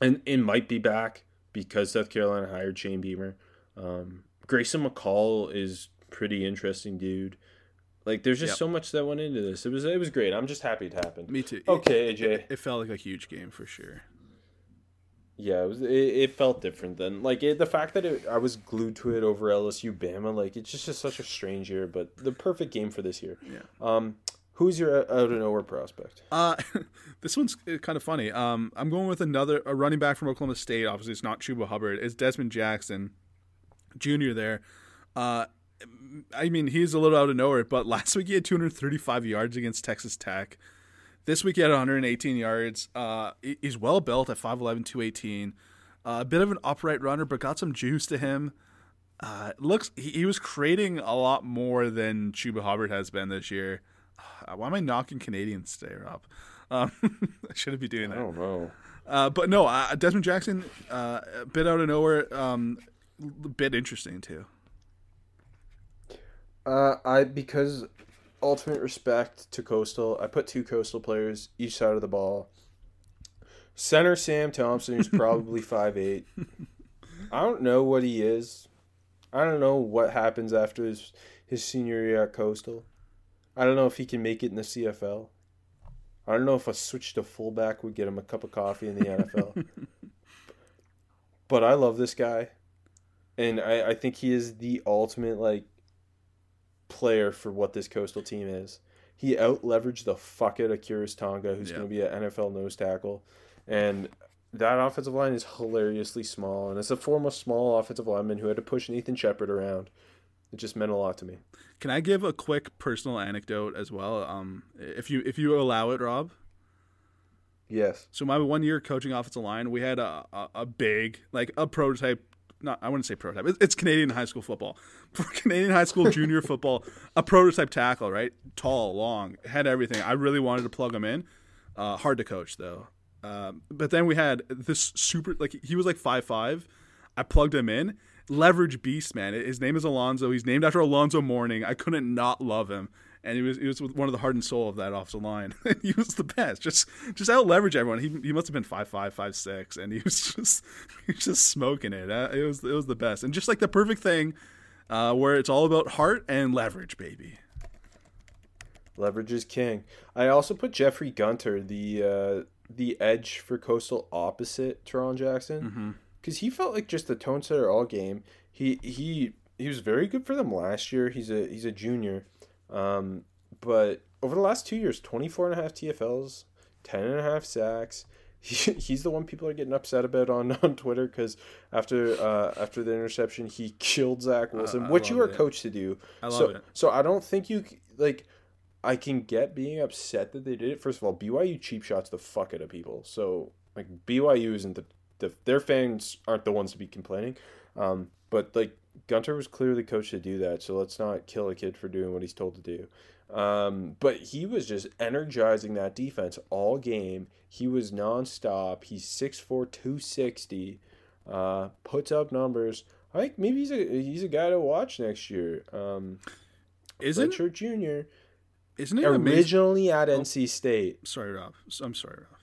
and it might be back because South Carolina hired Shane Beamer. Um, Grayson McCall is pretty interesting dude. Like there's just Yep. so much that went into this. It was it was great. I'm just happy it happened. Me too. Okay, It, AJ. it, it felt like a huge game for sure. Yeah, it was. It, it felt different than like it, the fact that it, I was glued to it over LSU Bama. Like it's just, just such a strange year, but the perfect game for this year. Yeah. Um, who's your out of nowhere prospect? Uh, this one's kind of funny. Um, I'm going with another a running back from Oklahoma State. Obviously, it's not Chuba Hubbard. It's Dezmon Jackson, Jr. There. Uh, I mean, he's a little out of nowhere, but last week he had 235 yards against Texas Tech. This week he had 118 yards. Uh, he's well built at 5'11", 218. Uh, a bit of an upright runner, but got some juice to him. Uh, looks he, he was creating a lot more than Chuba Hubbard has been this year. Uh, why am I knocking Canadians today, Rob? Um, I shouldn't be doing that. I don't know. Uh, but no, uh, Dezmon Jackson, uh, a bit out of nowhere, um, bit interesting too. Uh, I because ultimate respect to Coastal. I put two Coastal players each side of the ball. Center Sam Thompson, who's probably five eight. I don't know what he is. I don't know what happens after his his senior year at Coastal. I don't know if he can make it in the CFL. I don't know if a switch to fullback would get him a cup of coffee in the NFL. but I love this guy. And I, I think he is the ultimate like player for what this coastal team is. He out leveraged the fuck out of Khyiris Tonga, who's Yeah. going to be an NFL nose tackle. And that offensive line is hilariously small. And as a former small offensive lineman who had to push Nathan Shepard around, it just meant a lot to me. Can I give a quick personal anecdote as well? Um, if you if you allow it, Rob. Yes. So my one year coaching offensive line, we had a, a, a big like a prototype. Not I wouldn't say prototype. It's, Canadian high school football. For Canadian high school junior football, a prototype tackle, right? Tall, long, had everything. I really wanted to plug him in. Uh, hard to coach though. Um, but then we had this super like he was like five five. I plugged him in. Leverage beast, man. His name is Alonzo. He's named after Alonzo Mourning. I couldn't not love him and he was he was one of the heart and soul of that offensive line. he was the best. Just just out leverage everyone. He he must have been five five five six, and he was just he was just smoking it. Uh, It was it was the best, and just like the perfect thing, uh, where it's all about heart and leverage, baby. Leverage is king. I also put Jeffrey Gunter, the uh, the edge for Coastal opposite Tarron Jackson, because he felt like just the tone setter all game. He he he was very good for them last year. He's a he's a junior, um, but over the last two years, 24 and a half TFLs, 10 and a half sacks. He, he's the one people are getting upset about on, on Twitter because after uh, after the interception, he killed Zach Wilson, I which you are it. coached to do. I love so, it. So I don't think you like. I can get being upset that they did it. First of all, BYU cheap shots the fuck out of people. So like BYU isn't the, the their fans aren't the ones to be complaining. Um, but like Gunter was clearly coached to do that. So let's not kill a kid for doing what he's told to do. Um, but he was just energizing that defense all game. He was nonstop. He's 6'4", 260, uh, puts up numbers. I think maybe he's a he's a guy to watch next year. Um, Isn't Redshirt Junior isn't it amazing? originally at NC State. Sorry, Rob. I'm sorry, Rob.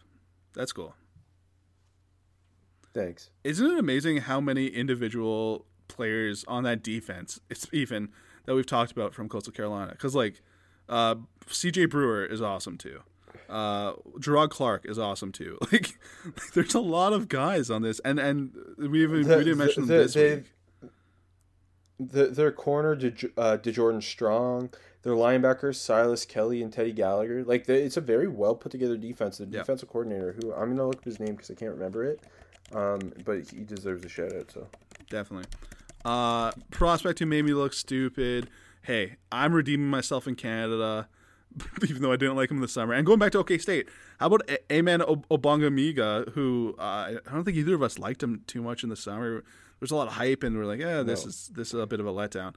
That's cool. Thanks. Isn't it amazing how many individual players on that defense, it's even that we've talked about from Coastal Carolina? Because like, uh, C.J. Brewer is awesome too. Uh, Jerrod Clark is awesome too. Like, like, there's a lot of guys on this, and and we even The- we didn't mention the- them this they- week. The, their corner, De, uh, D'Jordan Strong, their linebackers, Silas Kelly and Teddy Gallagher. Like, they, it's a very well put together defense. The Yeah. defensive coordinator, who I'm going to look up his name because I can't remember it, um, but he deserves a shout out. So Definitely. Uh, prospect who made me look stupid. Hey, I'm redeeming myself in Canada, even though I didn't like him in the summer. And going back to OK State, how about A- Amen Ob- Ogbongbemiga, who uh, I don't think either of us liked him too much in the summer. There's a lot of hype, and we're like, yeah, this No. is this is a bit of a letdown.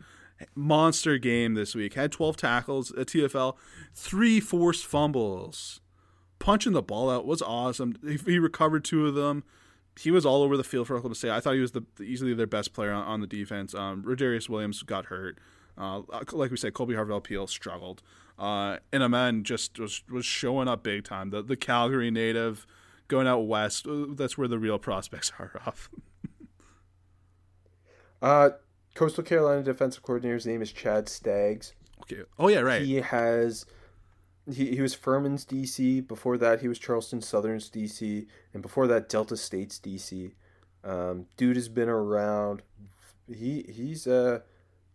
Monster game this week. Had 12 tackles at TFL, three forced fumbles. Punching the ball out was awesome. He, he recovered two of them he was all over the field for Oklahoma State. I thought he was the easily their best player on, on the defense. Um, Rodarius Williams got hurt. Uh, like we said, Kolby Harvell-Peel struggled. Uh, and Amen just was was showing up big time. The the Calgary native going out west. uh, That's where the real prospects are off. uh, Coastal Carolina defensive coordinator's name is Chad Staggs. okay. Oh yeah, right. He has. He, he was Furman's DC. Before that, he was Charleston Southern's DC, and before that, Delta State's DC. Um, dude has been around. He he's uh,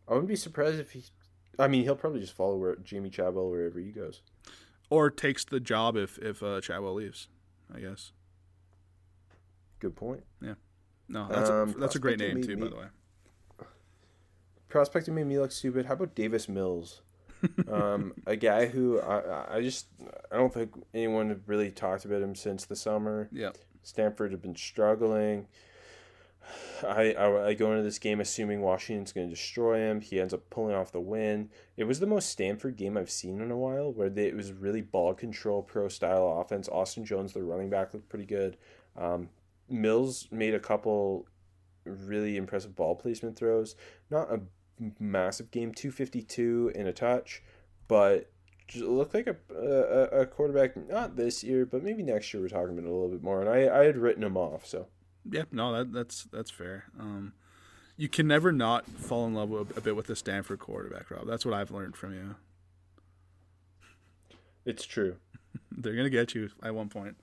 I wouldn't be surprised if he. I mean, he'll probably just follow where Jamie Chadwell wherever he goes. Or takes the job if if uh, Chadwell leaves. I guess. Good point. Yeah. No, that's Um, a, that's a great name too, me- by the way. Prospecting made me look stupid. How about Davis Mills? Um, a guy who I I- just I don't think anyone had really talked about him since the summer. Yeah. Stanford had been struggling. I, I, I go into this game assuming Washington's going to destroy him. He ends up pulling off the win. It was the most Stanford game I've seen in a while, where they, it was really ball control, pro style offense. Austin Jones, the running back, looked pretty good. Um, Mills made a couple really impressive ball placement throws. Not a massive game, 252 in a touch, but looked like a, a, a quarterback not this year, but maybe next year we're talking about it a little bit more. And I, I had written him off, so yeah, no, that, that's that's fair. Um, you can never not fall in love with, a bit with the Stanford quarterback, Rob. That's what I've learned from you. It's true. They're gonna get you at one point.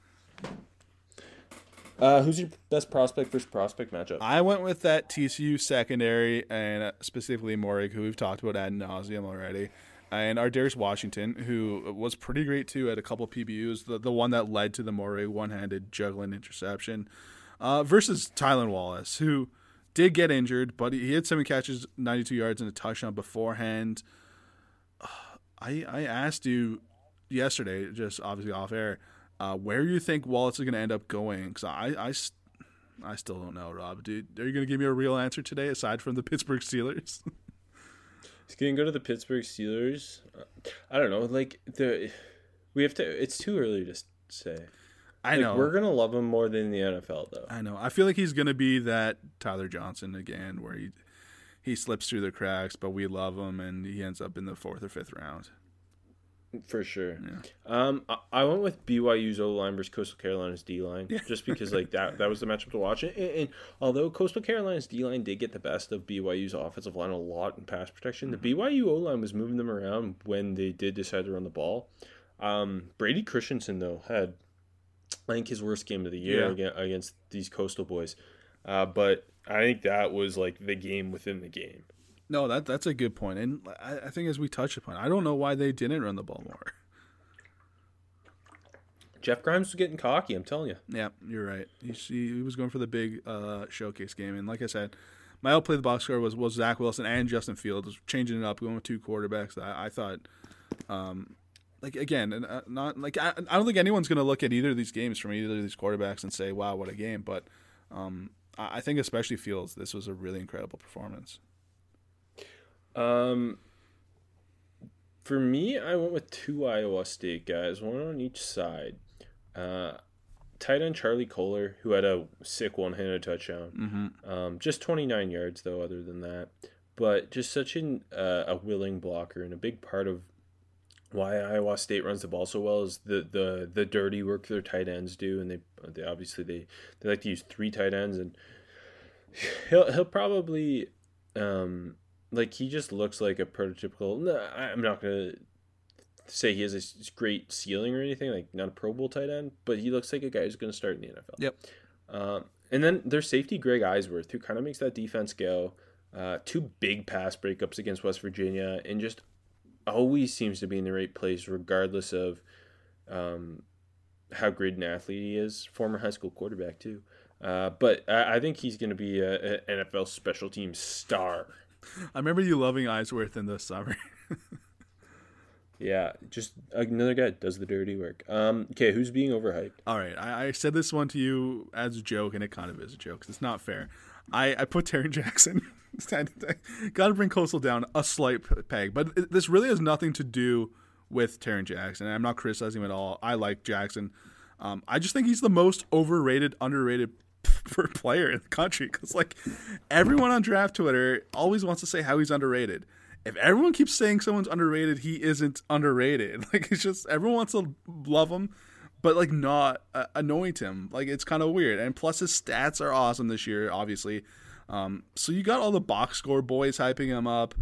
Uh, who's your best prospect versus prospect matchup? I went with that TCU secondary and uh, specifically Moehrig, who we've talked about ad nauseum already, and our Ar'Darius Washington, who was pretty great too at a couple PBUs. The the one that led to the Moehrig one-handed juggling interception, uh, versus Tylan Wallace, who did get injured, but he had seven catches, 92 yards, and a touchdown beforehand. I I asked you yesterday, just obviously off air, uh, where you think Wallace is going to end up going? Because I, I, I still don't know, Rob. Dude, are you going to give me a real answer today, aside from the Pittsburgh Steelers? He's going to go to the Pittsburgh Steelers. Uh, I don't know. Like the, we have to. It's too early to say. I like, know we're gonna love him more than the NFL, though. I know. I feel like he's going to be that Tyler Johnson again, where he he slips through the cracks, but we love him, and he ends up in the fourth or fifth round. For sure. Yeah. Um, I, I went with BYU's O line versus Coastal Carolina's D line, Yeah. just because like that that was the matchup to watch. And, and although Coastal Carolina's D line did get the best of BYU's offensive line a lot in pass protection, the BYU O line was moving them around when they did decide to run the ball. Um, Brady Christensen though had I think his worst game of the year Yeah. against, against these Coastal boys, uh, but I think that was like the game within the game. No, that that's a good point, and I, I think as we touched upon, I don't know why they didn't run the ball more. Jeff Grimes was getting cocky. I'm telling you. Yeah, you're right. He, he was going for the big uh, showcase game, and like I said, my outplay of the box score was was Zach Wilson and Justin Fields changing it up, going with two quarterbacks. I, I thought, um, like again, and, uh, not like I, I don't think anyone's going to look at either of these games from either of these quarterbacks and say, "Wow, what a game!" But um, I think especially Fields, this was a really incredible performance. Um, for me, I went with two Iowa State guys, one on each side. Uh, tight end Charlie Kolar, who had a sick one-handed touchdown. Mm-hmm. Um, just 29 yards though, other than that. But just such an uh, a willing blocker and a big part of why Iowa State runs the ball so well is the the the dirty work their tight ends do, and they they obviously they they like to use three tight ends, and he'll he'll probably um like he just looks like a prototypical. No, I'm not gonna say he has a great ceiling or anything, like not a Pro Bowl tight end, but he looks like a guy who's gonna start in the NFL. Yep. Um, and then their safety Greg Eisworth, who kind of makes that defense go. Uh, two big pass breakups against West Virginia, and just always seems to be in the right place, regardless of um, how great an athlete he is. Former high school quarterback too. Uh, but I, I think he's going to be a, a NFL special team star. I remember you loving Eisworth in the summer. Yeah, just another guy does the dirty work. Um, okay, who's being overhyped? All right, I, I said this one to you as a joke, and it kind of is a joke. 'cause It's not fair. I, I put Terry Jackson. Got to bring Coastal down a slight peg, but this really has nothing to do with Terry Jackson. I'm not criticizing him at all. I like Jackson. Um, I just think he's the most overrated, underrated for a player in the country because like everyone on draft Twitter always wants to say how he's underrated. If everyone keeps saying someone's underrated, he isn't underrated. Like it's just everyone wants to love him, but like not uh, anoint him. Like it's kind of weird. And plus his stats are awesome this year, obviously. Um, so you got all the box score boys hyping him up.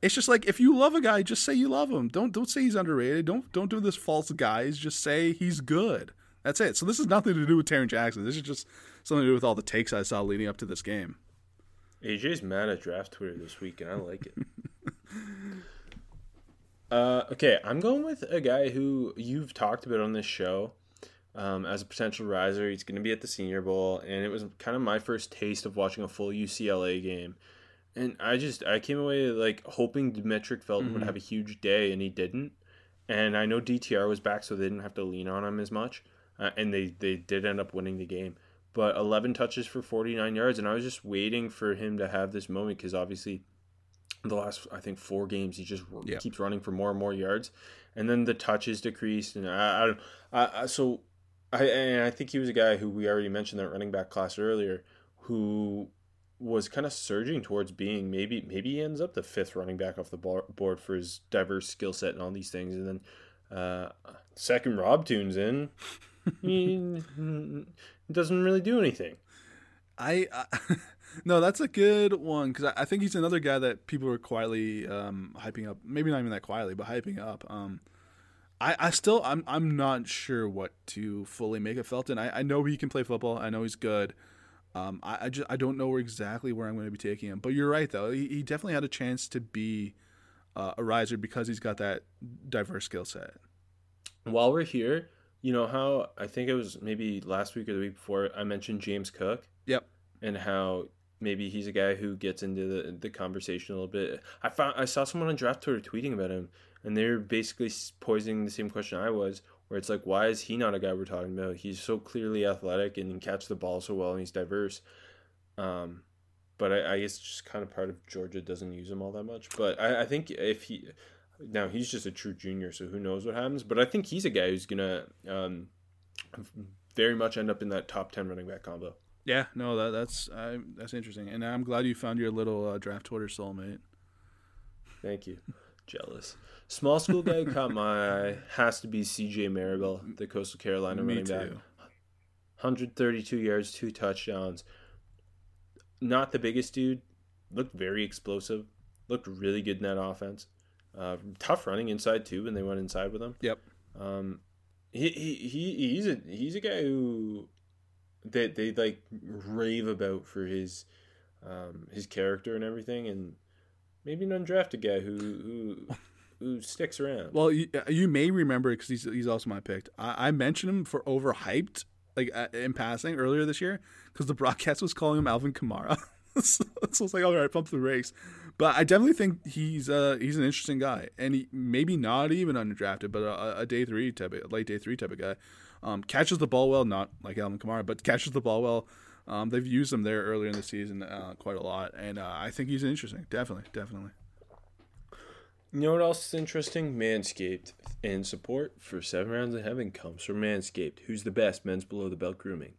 It's just like if you love a guy, just say you love him. Don't don't say he's underrated. Don't don't do this false guys. Just say he's good. That's it. So this is nothing to do with Tarron Jackson. This is just something to do with all the takes I saw leading up to this game. AJ's mad at draft Twitter this week, and I like it. uh, okay, I'm going with a guy who you've talked about on this show um, as a potential riser. He's going to be at the Senior Bowl, and it was kind of my first taste of watching a full UCLA game. And I just I came away like hoping Demetric Felton would have a huge day, and he didn't. And I know DTR was back, so they didn't have to lean on him as much, uh, and they they did end up winning the game but 11 touches for 49 yards and i was just waiting for him to have this moment because obviously the last i think four games he just Yeah. keeps running for more and more yards and then the touches decreased and i, I don't I, I so i and i think he was a guy who we already mentioned that running back class earlier who was kind of surging towards being maybe maybe he ends up the fifth running back off the board for his diverse skill set and all these things, and then uh, second Rob tunes in, mm, mm, mm, he doesn't really do anything. I, I no, that's a good one because I, I, think he's another guy that people are quietly um, hyping up. Maybe not even that quietly, but hyping up. Um, I, I still I'm I'm not sure what to fully make of Felton. I, I know he can play football. I know he's good. Um, I, I just I don't know where exactly where I'm going to be taking him. But you're right though. He, he definitely had a chance to be uh, a riser because he's got that diverse skill set. While we're here, you know how I think it was maybe last week or the week before I mentioned James Cook. Yep. And how maybe he's a guy who gets into the the conversation a little bit. I found I saw someone on draft Twitter tweeting about him, and they're basically posing the same question I was where it's like, why is he not a guy we're talking about? He's so clearly athletic and can catch the ball so well and he's diverse. Um, but I, I guess just kind of part of Georgia doesn't use him all that much. But I, I think if he now he's just a true junior, so who knows what happens. But I think he's a guy who's gonna um, very much end up in that top ten running back combo. Yeah, no, that, that's uh, that's interesting, and I'm glad you found your little uh, draft Twitter soulmate. Thank you. Jealous. Small school guy caught my eye has to be C.J. Marable, the Coastal Carolina Me running too. back. 132 yards, two touchdowns. Not the biggest dude. Looked very explosive. Looked really good in that offense. Uh, tough running inside too when they went inside with him. Yep. Um, he, he, he he's a he's a guy who they, they like rave about for his um, his character and everything, and maybe an undrafted guy who who who sticks around. Well, you, uh, you may remember because he's he's also my pick. I, I mentioned him for overhyped, like uh, in passing earlier this year, because the broadcast was calling him Alvin Kamara. so, so it's like, all right, pump the race. But I definitely think he's uh he's an interesting guy, and he maybe not even undrafted, but a, a day three type, of, late day three type of guy. Um, catches the ball well, not like Alvin Kamara, but catches the ball well. Um, they've used him there earlier in the season uh, quite a lot, and uh, I think he's interesting. Definitely, definitely. You know what else is interesting? Manscaped. And support for Seven Rounds of Heaven comes from Manscaped, who's the best men's below the belt grooming.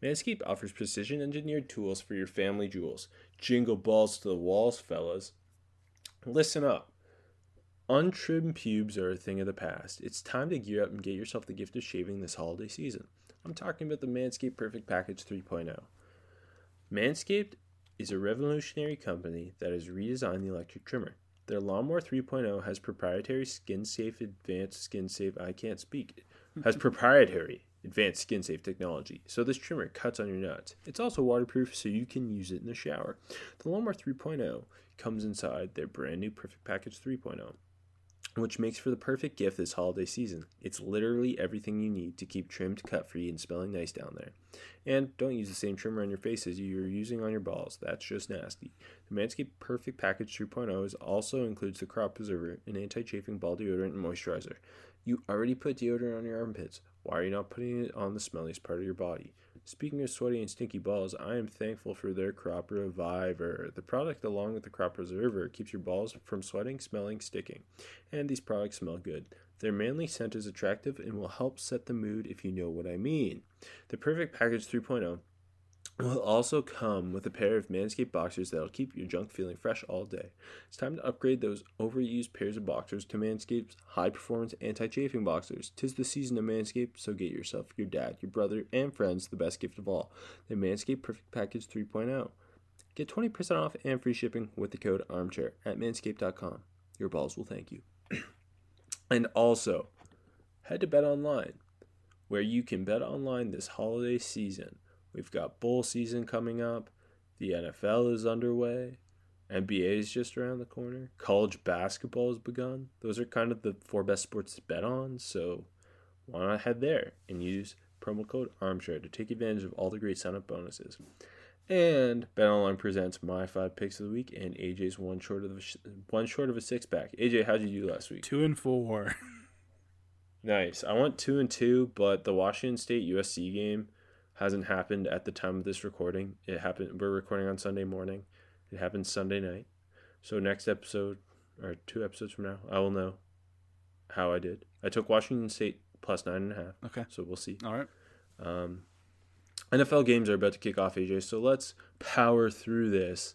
Manscaped offers precision engineered tools for your family jewels. Jingle balls to the walls, fellas. Listen up. Untrimmed pubes are a thing of the past. It's time to gear up and get yourself the gift of shaving this holiday season. I'm talking about the Manscaped Perfect Package 3.0. Manscaped is a revolutionary company that has redesigned the electric trimmer. Their Lawnmower 3.0 has proprietary skin safe advanced skin safe I can't speak has proprietary advanced skin safe technology. So this trimmer cuts on your nuts. It's also waterproof so you can use it in the shower. The Lawnmower 3.0 comes inside their brand new Perfect Package 3.0 which makes for the perfect gift this holiday season. It's literally everything you need to keep trimmed, cut free, and smelling nice down there. And don't use the same trimmer on your face as you're using on your balls. That's just nasty. The Manscaped Perfect Package 3.0 also includes the Crop Preserver, an anti chafing ball deodorant and moisturizer. You already put deodorant on your armpits. Why are you not putting it on the smelliest part of your body? Speaking of sweaty and stinky balls, I am thankful for their Crop Reviver. The product, along with the Crop Preserver, keeps your balls from sweating, smelling, sticking. And these products smell good. Their manly scent is attractive and will help set the mood if you know what I mean. The Perfect Package 3.0 will also come with a pair of Manscaped boxers that'll keep your junk feeling fresh all day. It's time to upgrade those overused pairs of boxers to Manscaped's high performance anti chafing boxers. Tis the season of Manscaped, so get yourself, your dad, your brother, and friends the best gift of all the Manscaped Perfect Package 3.0. Get 20% off and free shipping with the code armchair at manscaped.com. Your balls will thank you. and also, head to Bet Online, where you can bet online this holiday season We've got bowl season coming up. The NFL is underway. NBA is just around the corner. College basketball has begun. Those are kind of the four best sports to bet on. So why not head there and use promo code Armchair to take advantage of all the great sign up bonuses. And BetOnline presents my five picks of the week and AJ's one short of a, one short of a six pack. AJ, how'd you do last week? Two and four. nice. I went two and two, but the Washington State USC game hasn't happened at the time of this recording. It happened. We're recording on Sunday morning. It happened Sunday night. So next episode or two episodes from now, I will know how I did. I took Washington State plus nine and a half. Okay. So we'll see. All right. Um, NFL games are about to kick off, AJ. So let's power through this.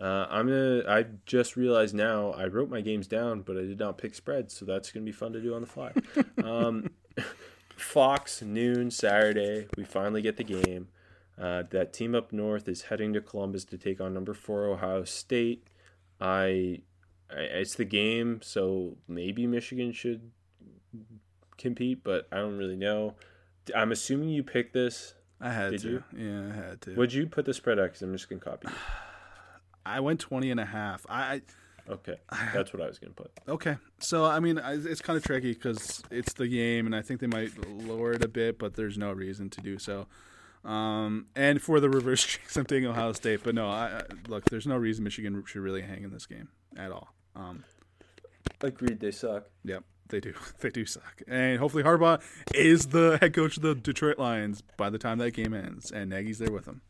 Uh, I'm gonna. I just realized now I wrote my games down, but I did not pick spreads, so that's gonna be fun to do on the fly. um, Fox noon Saturday. We finally get the game. Uh, that team up north is heading to Columbus to take on number four Ohio State. I, I it's the game, so maybe Michigan should compete, but I don't really know. I'm assuming you picked this. I had Did to. you? Yeah, I had to. Would you put the spread out? Because I'm just gonna copy. You. I went 20 and a half. I, I Okay, that's what I was gonna put. Okay, so I mean, it's kind of tricky because it's the game, and I think they might lower it a bit, but there's no reason to do so. Um, and for the reverse jinx, I'm taking Ohio State, but no, I, I, look, there's no reason Michigan should really hang in this game at all. Um, Agreed, they suck. yep, they do, they do suck, and hopefully Harbaugh is the head coach of the Detroit Lions by the time that game ends, and Nagy's there with him.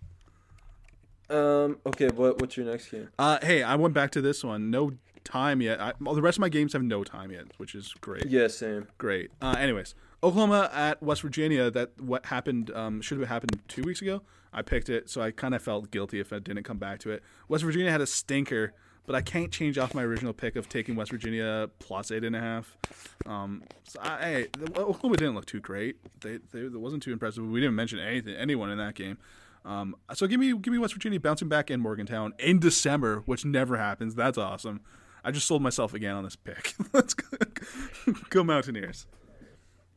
Um. Okay. What What's your next game? Uh, hey, I went back to this one. No time yet. I, all the rest of my games have no time yet, which is great. Yeah, same. Great. Uh, anyways, Oklahoma at West Virginia. That what happened um, should have happened two weeks ago. I picked it, so I kind of felt guilty if I didn't come back to it. West Virginia had a stinker, but I can't change off my original pick of taking West Virginia plus eight and a half. Um, so I, hey, the- Oklahoma didn't look too great. They, they it wasn't too impressive. We didn't mention anything anyone in that game. Um, so give me give me West Virginia bouncing back in Morgantown in December, which never happens. That's awesome. I just sold myself again on this pick. Let's go, go Mountaineers.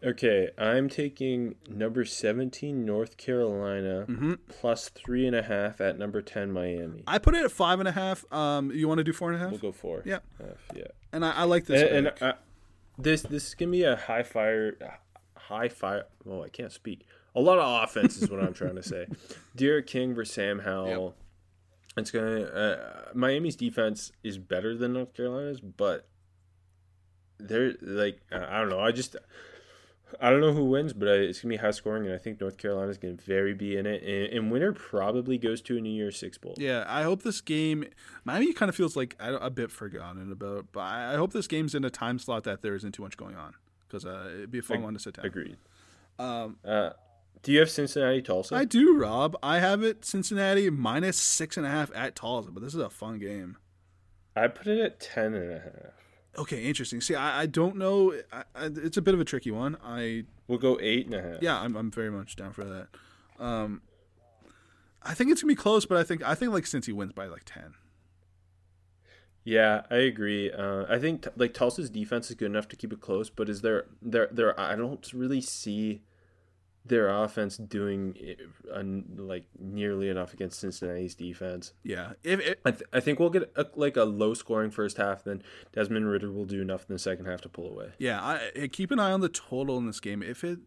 Okay, I'm taking number 17 North Carolina plus three and a half at number 10 Miami. I put it at five and a half. Um, you want to do four and a half? We'll go four. Yeah. Half, yeah. And I, I like this. And, and uh, this this is gonna be a high fire, high fire. Oh, I can't speak. A lot of offense is what I'm trying to say. D'Eriq King versus Sam Howell. It's gonna. Uh, Miami's defense is better than North Carolina's, but they're like I don't know. I just I don't know who wins, but it's gonna be high scoring, and I think North Carolina's gonna very be in it. And, and winner probably goes to a New Year's Six bowl. yeah, I hope this game. Miami kind of feels like a a bit forgotten about, but I I hope this game's in a time slot that there isn't too much going on because uh, it'd be a fun Ag- one to sit down. Agreed. Um, Uh, do you have Cincinnati Tulsa? I do, Rob. I have it Cincinnati minus six and a half at Tulsa, but this is a fun game. I put it at ten and a half. Okay, interesting. See, I, I don't know. I, I, it's a bit of a tricky one. I We'll go eight and a half. yeah, I'm, I'm very much down for that. Um, I think it's gonna be close, but I think I think like Cincy wins by like ten. Yeah, I agree. Uh, I think t- like Tulsa's defense is good enough to keep it close, but is there there there? I don't really see their offense doing like nearly enough against Cincinnati's defense. Yeah, if it, I, th- I think we'll get a, like a low scoring first half, then Desmond Ridder will do enough in the second half to pull away. yeah, I, I- keep an eye on the total in this game. If it,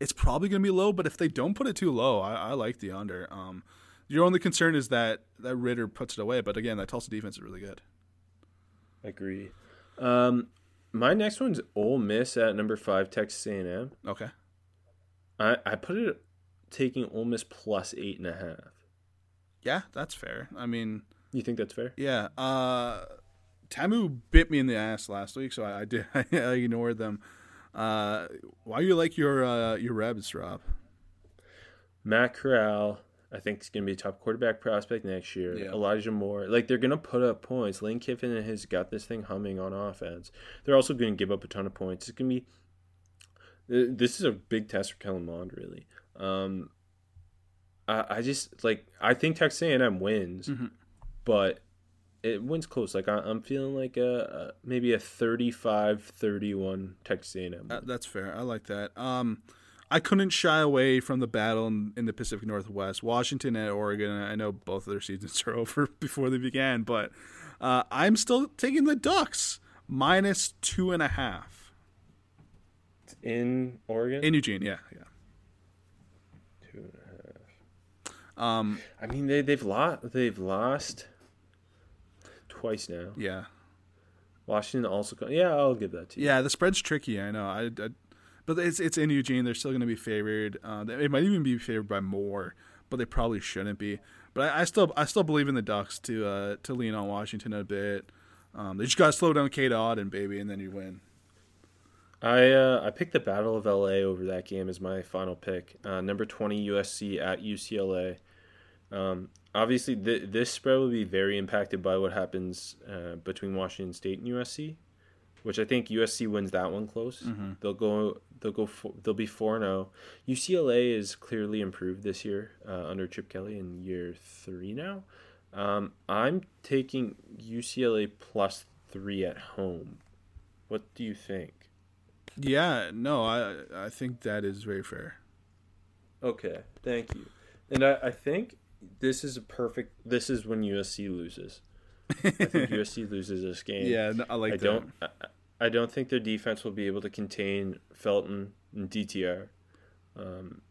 it's probably gonna be low, but if they don't put it too low, I, I like the under. Um, your only concern is that that Ritter puts it away, but again, that Tulsa defense is really good. Agree. Um, my next one's Ole Miss at number five, Texas A&M. Okay. I I put it taking Ole Miss plus eight and a half. Yeah, that's fair. I mean, You think that's fair? yeah. Uh, Tamu bit me in the ass last week, so I, I did. I ignored them. Uh, why you like your uh, your Rebs, Rob? Matt Corral, I think is going to be a top quarterback prospect next year. Yeah. Elijah Moore, like they're going to put up points. Lane Kiffin has got this thing humming on offense. They're also going to give up a ton of points. It's going to be. Th- This is a big test for Kellen Mond, really. Um, I, I just like I think Texas A&M wins, Mhm. but it wins close. Like I, I'm feeling like a, a maybe a 35-31 Texas A&M. Uh, that's fair. I like that. Um, I couldn't shy away from the battle in, in the Pacific Northwest. Washington and Oregon. I know both of their seasons are over before they began, but uh, I'm still taking the Ducks minus two and a half in Oregon. in Eugene. Yeah, yeah. Two and a half. Um, I mean, they they've lost they've lost twice now. yeah, Washington also. Yeah, I'll give that to you. yeah. The spread's tricky. I know. I, I but it's it's in Eugene. They're still going to be favored. Uh, they- it might even be favored by more, but they probably shouldn't be. But I, I still I still believe in the Ducks to uh, to lean on Washington a bit. Um, they just got to slow down Cade Otton, baby, and then you win. I uh, I picked the Battle of LA over that game as my final pick. Uh, number twenty USC at UCLA. Um, obviously, th- this spread will be very impacted by what happens uh, between Washington State and USC, which I think USC wins that one close. Mm-hmm. They'll go. They'll go. For, they'll be four zero. UCLA is clearly improved this year uh, under Chip Kelly in year three now. Um, I'm taking UCLA plus three at home. What do you think? Yeah, no, I I think that is very fair. Okay, thank you. And I, I think this is a perfect. This is when USC loses. I think USC loses this game. Yeah, no, I like I that. don't. I, I don't think their defense will be able to contain Felton and DTR. Um,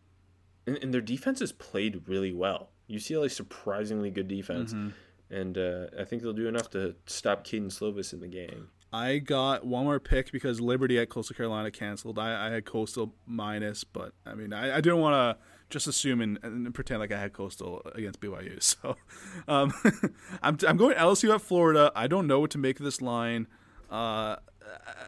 and, and their defense has played really well. UCLA surprisingly good defense, Mm-hmm. and uh, I think they'll do enough to stop Kedon Slovis in the game. I got one more pick because Liberty at Coastal Carolina canceled. I, I had Coastal minus, but I mean, I, I didn't want to just assume and, and pretend like I had Coastal against BYU. So um, I'm, I'm going LSU at Florida. I don't know what to make of this line. Uh,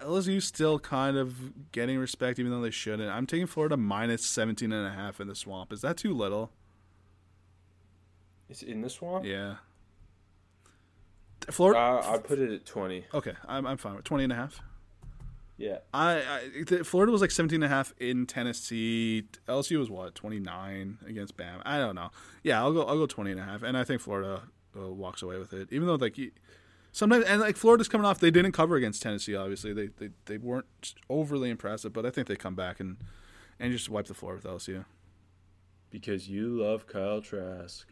LSU still kind of getting respect, even though they shouldn't. I'm taking Florida minus 17 and a half in the swamp. Is that too little? It's in the swamp? Yeah. Florida. Uh, I put it at twenty. okay, I'm, I'm fine with 20 and a half. Yeah. I, I the, Florida was like 17 and a half in Tennessee. LSU was what 29 against Bam. I don't know. Yeah, I'll go I'll go 20 and a half and I think Florida uh, walks away with it. Even though like you- sometimes and like Florida's coming off they didn't cover against Tennessee obviously. They they, they weren't overly impressive, but I think they come back and and just wipe the floor with LSU. Because you love Kyle Trask.